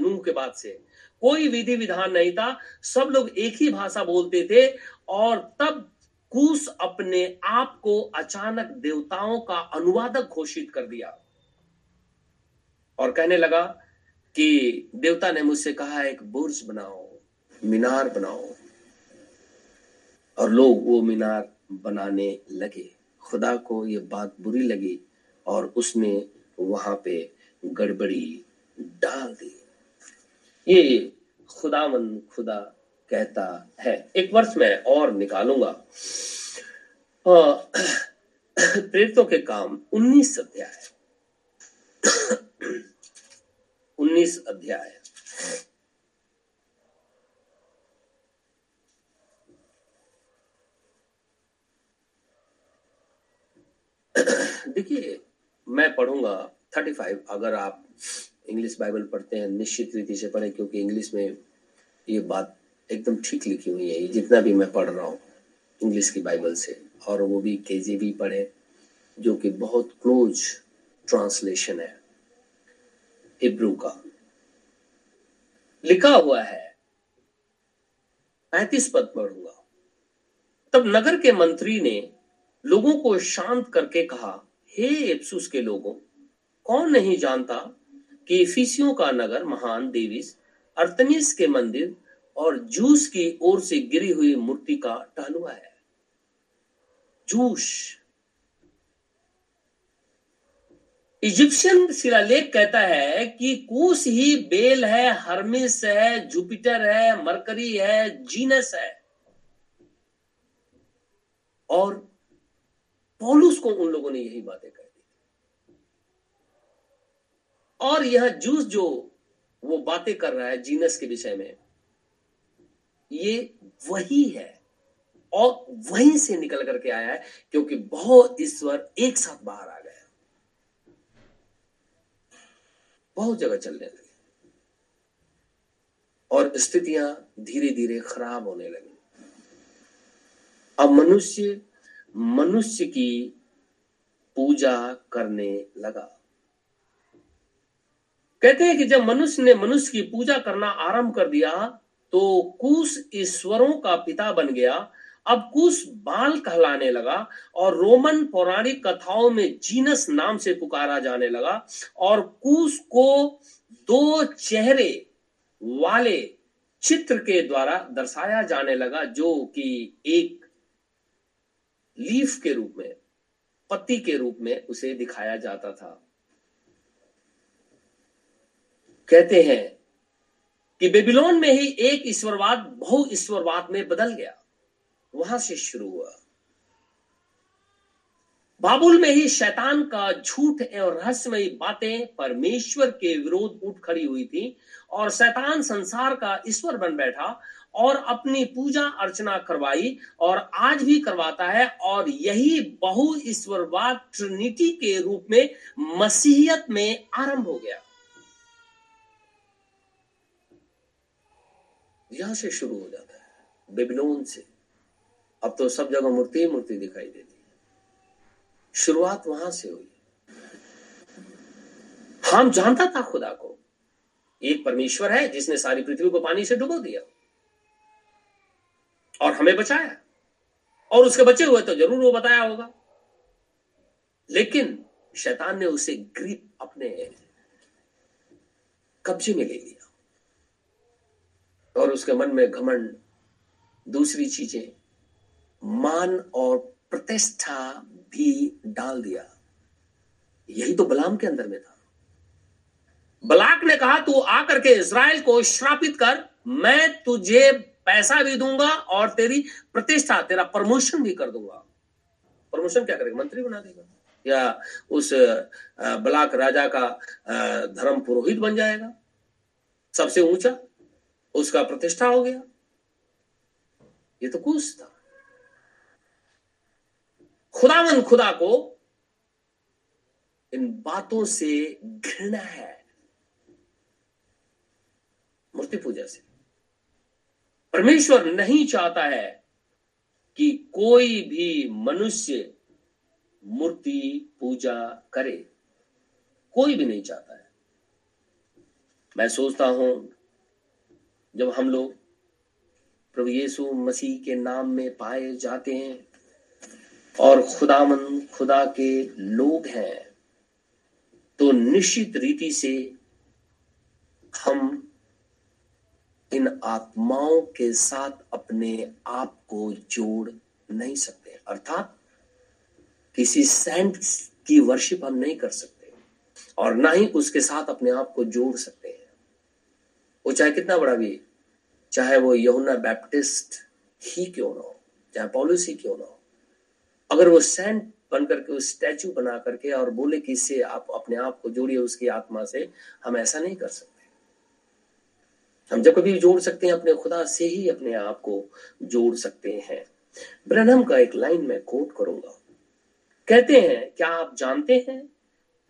नूह के बाद से। कोई विधि विधान नहीं था। सब लोग एक ही भाषा बोलते थे और तब कूस अपने आप को अचानक देवताओं का अनुवादक घोषित कर दिया। और कहने लगा कि देवता ने मुझसे कहा, एक बुर्ज बनाओ, मीनार बनाओ। और लोग वो मीनार बनाने लगे। खुदा को ये बात बुरी लगी और उसने वहाँ पे गड़बड़ी डाल दी। ये खुदावन खुदा कहता है। एक वर्ष में और निकालूँगा। प्रेरितों के काम उन्नीस अध्याय। उन्नीस अध्याय। देखिए, मैं पढ़ूँगा थर्टी फाइव अगर आप इंग्लिश बाइबल पढ़ते हैं, निश्चित रीति से पढ़े, क्योंकि इंग्लिश में ये बात एकदम ठीक लिखी हुई है। जितना भी मैं पढ़ रहा हूँ इंग्लिश की बाइबल से, और वो भी के भी पढ़े, जो कि बहुत क्लोज ट्रांसलेशन है। इब्रू का। लिखा हुआ है, पैंतीस पद पढ़ूँगा। तब नगर के मंत्री ने लोगों को शांत करके कहा, हे इप्सुस के लोगों, कौन नहीं जानता कि इफिसियों का नगर महान देवीस, अर्थनिस के मंदिर और जूस की ओर से गिरी हुई मूर्ति का टहलुआ है? जूस इजिप्शियन शिलालेख कहता है कि कूस ही बेल है, हर्मिस है, जुपिटर है, मरकरी है, जीनस है। और पॉलुस को उन लोगों ने यही बातें कह दी। और यह जूस जो वो बातें कर रहा है जीनस के विषय में, ये वही है और वहीं से निकल करके आया है, क्योंकि बहुत ईश्वर एक साथ बाहर आ गया बहुत जगह चलने लगे। और स्थितियाँ धीरे धीरे खराब होने लगी। अब मनुष्य मनुष्य की पूजा करने लगा। कहते हैं कि जब मनुष्य ने मनुष्य की पूजा करना आरंभ कर दिया तो कुश ईश्वरों का पिता बन गया अब कुश बाल कहलाने लगा और रोमन पौराणिक कथाओं में जीनस नाम से पुकारा जाने लगा और कुश को दो चेहरे वाले चित्र के द्वारा दर्शाया जाने लगा जो कि एक लीफ के रूप में, पत्ती के रूप में उसे दिखाया जाता था। कहते हैं कि बेबीलोन में ही एक ईश्वरवाद, बहु ईश्वरवाद में बदल गया। वहाँ से शुरू हुआ। बाबुल में ही शैतान का झूठ और रहस्यमयी बातें परमेश्वर के विरोध उठ खड़ी हुई थी और शैतान संसार का ईश्वर बन बैठा और अपनी पूजा अर्चना करवाई और आज भी करवाता है और यही बहु ईश्वरवाद ट्रिनिटी के रूप में मसीहियत में आरंभ हो गया। यहाँ से शुरू हो जाता है, बेबीलोन से। अब तो सब जगह मूर्ति ही मूर्ति दिखाई देती है। शुरुआत वहाँ से हुई। हम जानता था खुदा को। एक परमेश्वर है जिसने सारी पृथ्वी को पानी से डुबो दिया। और हमें बचाया। और उसके बचे हुए तो ज़रूर वो बताया होगा। लेकिन शैतान ने उसे ग्रीप अपने कब्जे में ले लिया। और उसके मन में घमंड, दूसरी चीज़ें मान और प्रतिष्ठा भी डाल दिया। यही तो बलाम के अंदर में था। बलाक ने कहा, तू आकर के इसराइल को श्रापित कर, मैं तुझे पैसा भी दूँगा और तेरी प्रतिष्ठा, तेरा प्रमोशन भी कर दूँगा। प्रमोशन क्या करेगा? मंत्री बना देगा। या उस बलाक राजा का धर्म पुरोहित बन जाएगा। सबसे ऊँचा उसका प्रतिष्ठा हो गया। ये तो कुछ था। खुदावन खुदा को इन बातों से घृणा है। मूर्ति पूजा से। परमेश्वर नहीं चाहता है कि कोई भी मनुष्य मूर्ति पूजा करे। कोई भी नहीं चाहता है। मैं सोचता हूँ, जब हम लोग प्रभु यीशु मसीह के नाम में पाए जाते हैं और खुदामन खुदा के लोग हैं तो निश्चित रीति से हम इन आत्माओं के साथ अपने आप को जोड़ नहीं सकते। अर्थात किसी सेंट की वर्शिप हम नहीं कर सकते और ना ही उसके साथ अपने आप को जोड़ सकते हैं। वो चाहे कितना बड़ा भी, चाहे वो यमुना बैप्टिस्ट ही क्यों ना हो, चाहे पॉलिसी क्यों ना हो अगर वो सेंट बन करके उस स्टैचू बना करके और बोले कि इससे आप अपने आप को जोड़िए, उसकी आत्मा से, हम ऐसा नहीं कर सकते। हम जब कभी जोड़ सकते हैं, अपने खुदा से ही अपने आप को जोड़ सकते हैं। ब्रनम का एक लाइन में कोट करूँगा। कहते हैं, क्या आप जानते हैं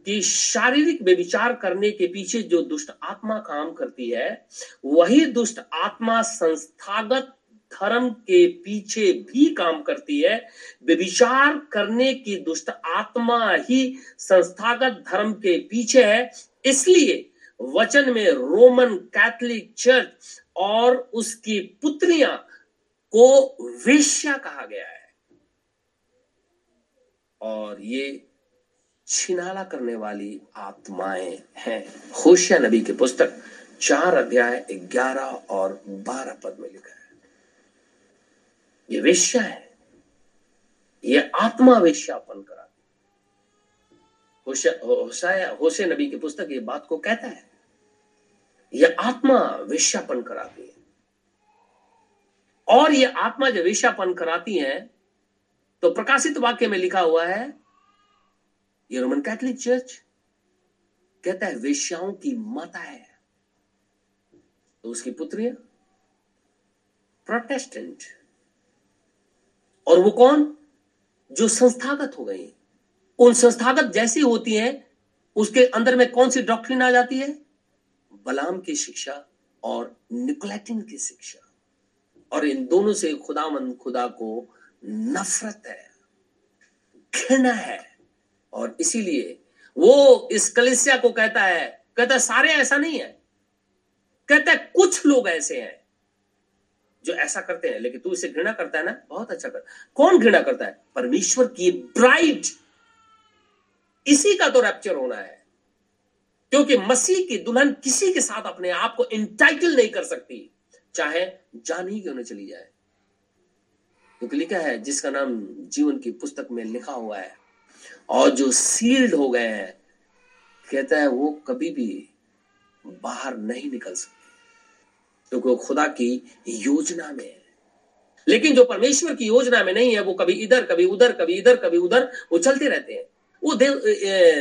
कि शारीरिक व्यविचार करने के पीछे जो दुष्ट आत्मा काम करती है, वही दुष्ट आत्मा संस्थागत धर्म के पीछे भी काम करती है। व्यविचार करने की दुष्ट आत्मा ही संस्थागत धर्म के पीछे है। इसलिए वचन में रोमन कैथोलिक चर्च और उसकी पुत्रियाँ को वेश्या कहा गया है। और ये छिनाला करने वाली आत्माएँ हैं। होशिया नबी की पुस्तक चार अध्याय ग्यारह और बारह पद में लिखा है। ये वेश्या है। ये आत्मा वेश्यापन करा। होशाया होशे नबी की पुस्तक ये बात को कहता है। यह आत्मा वेश्यापन कराती है। और ये आत्मा जब वेश्यापन कराती है तो प्रकाशित वाक्य में लिखा हुआ है ये रोमन कैथोलिक चर्च कहता है, वेश्याओं की माता है। तो उसकी पुत्रियाँ, प्रोटेस्टेंट। और वो कौन? जो संस्थागत हो गई। उन संस्थागत जैसी होती हैं, उसके अंदर में कौन सी डॉक्ट्रिन आ जाती है? बलाम की शिक्षा और निकोलेटिन की शिक्षा। और इन दोनों से खुदामन खुदा को नफरत है, घृणा है। और इसीलिए वो इस कलिसिया को कहता है कहता है, सारे ऐसा नहीं है। कहता है, कुछ लोग ऐसे हैं। जो ऐसा करते हैं, लेकिन तू इसे घृणा करता है ना, बहुत अच्छा कर, कौन घृणा करता है? परमेश्वर की ब्राइट। इसी का तो रैप्चर होना है। क्योंकि मसीह की दुल्हन किसी के साथ अपने आप को इंटाइटल नहीं कर सकती, चाहे जान ही क्यों चली जाए। क्योंकि लिखा है, जिसका नाम जीवन की पुस्तक में लिखा हुआ है, और जो सील्ड हो गए हैं, कहता है वो कभी भी बाहर नहीं निकल सकते। क्योंकि वो खुदा की योजना में है। लेकिन जो परमेश्वर की योजना में नहीं है, वो कभी इधर, कभी उधर, कभी इधर, कभी उधर, वो चलते रहते हैं। वो देव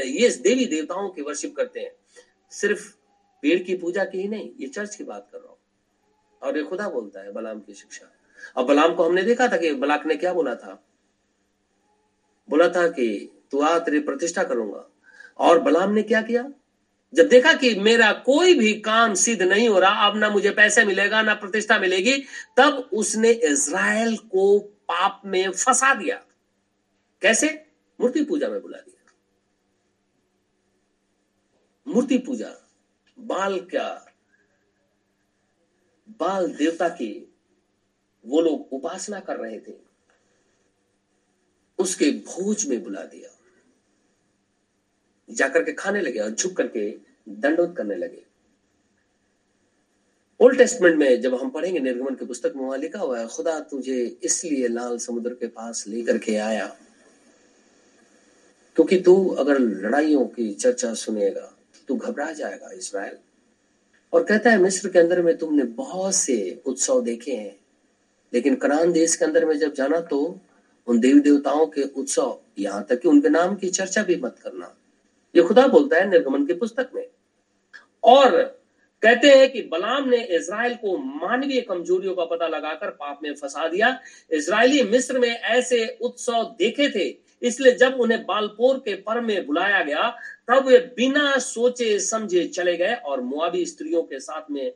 ये देवी देवताओं की वर्शिप करते हैं। सिर्फ़ पेड़ की पूजा की ही नहीं, ये चर्च की बात कर रहा हूँ। और ये खुदा बोलता है, बलाम की शिक्षा। अब बलाम को हमने देखा था कि बलाक ने क्या बोला था? बोला था कि, तू आ, तेरी प्रतिष्ठा करूँगा। और बलाम ने क्या किया? जब देखा कि मेरा कोई भी काम सिद्ध नहीं हो रहा, अब ना मुझे पैसे मिलेगा, ना प्रतिष्ठा मिलेगी, तब उसने इज़राइल को पाप में फंसा दिया। कैसे? मूर्ति पूजा में बुला दिया। मूर्ति पूजा, बाल क्या? बाल देवता की, वो लोग उपासना कर रहे थे। उसके भोज में बुला दिया। जाकर के खाने लगे और झुक करके दंडोत करने लगे। ओल्ड टेस्टमेंट में जब हम पढ़ेंगे निर्गमन की पुस्तक में वहाँ लिखा हुआ है, खुदा तुझे इसलिए लाल समुद्र के पास लेकर के आया, क्योंकि तू अगर लड़ाइयों की चर्चा सुनेगा, तू घबरा जाएगा इसराइल। और कहता है, मिस्र के अंदर में तुमने बहुत से उत्सव देखे हैं, लेकिन करान देश के अंदर में जब जाना तो उन देवी देवताओं के उत्सव, यहाँ तक कि उनके नाम की चर्चा भी मत करना। ये खुदा बोलता है निर्गमन की पुस्तक में। और कहते हैं कि बलाम ने इज़राइल को मानवीय कमजोरियों का पता लगाकर पाप में फंसा दिया। इज़राइली मिस्र में ऐसे उत्सव देखे थे, इसलिए जब उन्हें बालपोर के पर में बुलाया गया, तब वे बिना सोचे समझे चले गए और मुआबी स्त्रियों के साथ में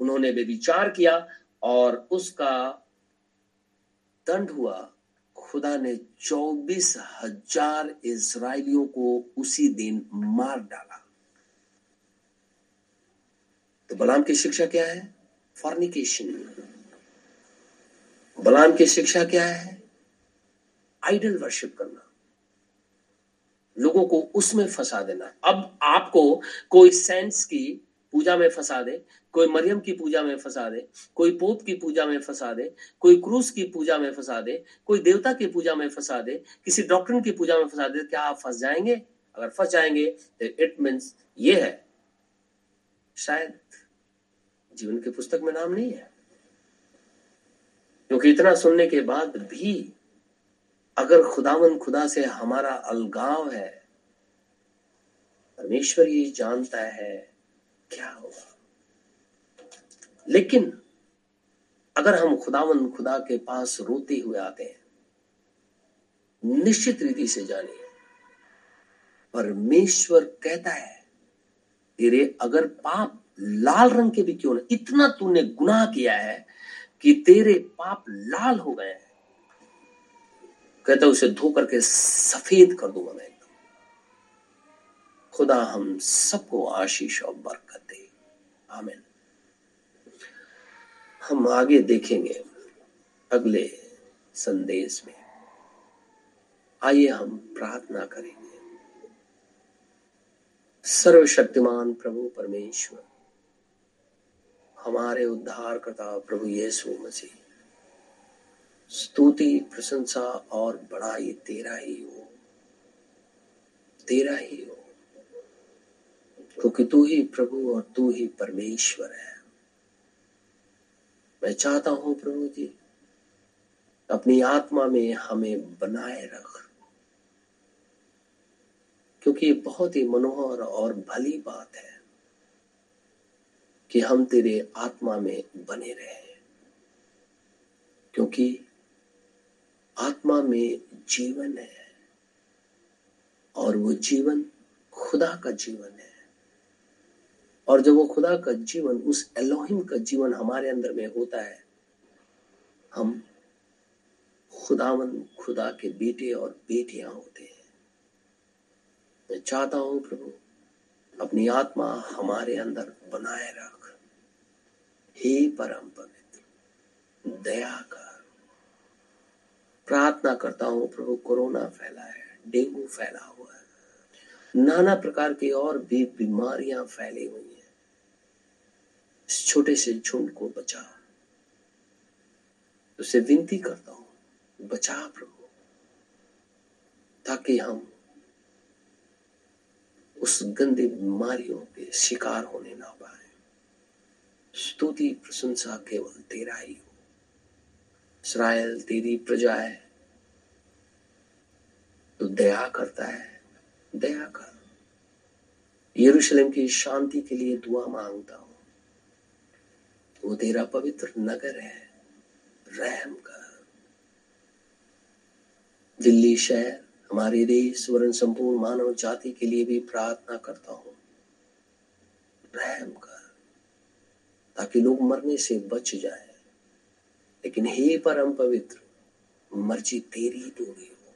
उन्होंने विचार किया और उसका दंड हुआ। खुदा ने चौबीस हज़ार इसराइलियों को उसी दिन मार डाला। तो बलाम की शिक्षा क्या है? फॉर्निकेशन बलाम की शिक्षा क्या है? आइडल वर्शिप करना। लोगों को उसमें फंसा देना। अब आपको कोई सेंस की पूजा में फंसा दे कोई मरियम की पूजा में फंसा दे, कोई पोप की पूजा में फंसा दे, कोई क्रूस की पूजा में फंसा दे, कोई देवता की पूजा में फंसा दे, किसी डॉक्टर की पूजा में फंसा दे, क्या आप फंस जाएँगे? अगर फंस जाएँगे तो इट मीन्स ये है। शायद जीवन की पुस्तक में नाम नहीं है। क्योंकि इतना सुनने के बाद भी अगर खुदावन खुदा से हमारा अलगाव है, परमेश्वर ये जानता है, क्या होगा? लेकिन अगर हम खुदावन खुदा के पास रोते हुए आते हैं, निश्चित रीति से जानिए, परमेश्वर कहता है, तेरे अगर पाप लाल रंग के भी क्यों ना, इतना तूने गुनाह किया है कि तेरे पाप लाल हो गए हैं। कहता उसे धो करके सफ़ेद कर दूँगा मैं खुदा हम सबको आशीष और बरकत दे। आमीन। हम आगे देखेंगे अगले संदेश में। आइए हम प्रार्थना करेंगे। सर्वशक्तिमान प्रभु परमेश्वर, हमारे उद्धार करता प्रभु यीशु मसीह, स्तुति, प्रशंसा और बड़ाई तेरा ही हो। तेरा ही हो, क्योंकि तू ही प्रभु और तू ही परमेश्वर है। मैं चाहता हूँ प्रभु जी, अपनी आत्मा में हमें बनाए रख। क्योंकि ये बहुत ही मनोहर और भली बात है कि हम तेरे आत्मा में बने रहे। क्योंकि आत्मा में जीवन है और वो जीवन खुदा का जीवन है और जब वो खुदा का जीवन, उस एलोहिम का जीवन हमारे अंदर में होता है, हम खुदावन, खुदा के बेटे और बेटियाँ होते हैं। मैं चाहता हूँ प्रभु, अपनी आत्मा हमारे अंदर बनाए रख। हे परम पवित्र, दया कर। प्रार्थना करता हूँ प्रभु, कोरोना फैला है, डेंगू फैला हुआ है। नाना प्रकार की और भी बीमारियाँ फैली हुई हैं। इस छोटे से झुंड को बचा। उसे विनती करता हूँ, बचा प्रभु ताकि हम उस गंदी बीमारियों के शिकार होने ना पाए। स्तुति प्रशंसा केवल तेरा ही हो। इसराइल तेरी प्रजा है तो दया करता है, दया कर। यरूशलेम की शांति के लिए दुआ माँगता हूँ। वो तेरा पवित्र नगर है, रहम कर दिल्ली शहर, हमारे देश वरण संपूर्ण मानव जाति के लिए भी प्रार्थना करता हूँ। रहम कर ताकि लोग मरने से बच जाए। लेकिन हे परम पवित्र, मर्ज़ी तेरी पूरी हो।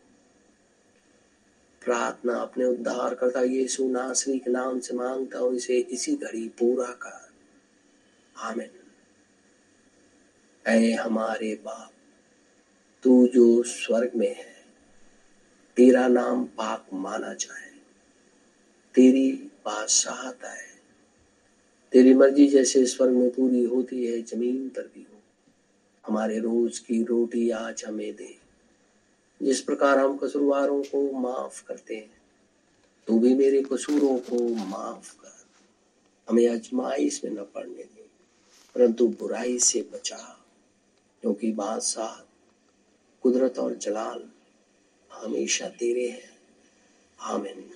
प्रार्थना अपने उद्धार करता यीशु नासरी के नाम से माँगता हूँ, इसे इसी घड़ी पूरा कर। आमिन। ऐ हमारे बाप, तू जो स्वर्ग में है, तेरा नाम पाक माना जाए, तेरी बादशाहत आए। तेरी मर्ज़ी जैसे स्वर्ग में पूरी होती है, ज़मीन पर भी हो। हमारे रोज की रोटी आज हमें दे। जिस प्रकार हम कसूरवारों को माफ़ करते हैं, तू भी मेरे कसूरों को माफ़ कर। हमें अजमाइश में न पड़ने दे, परंतु बुराई से बचा। क्योंकि बादशाह कुदरत और जलाल हमेशा तेरे हैं। आमिन।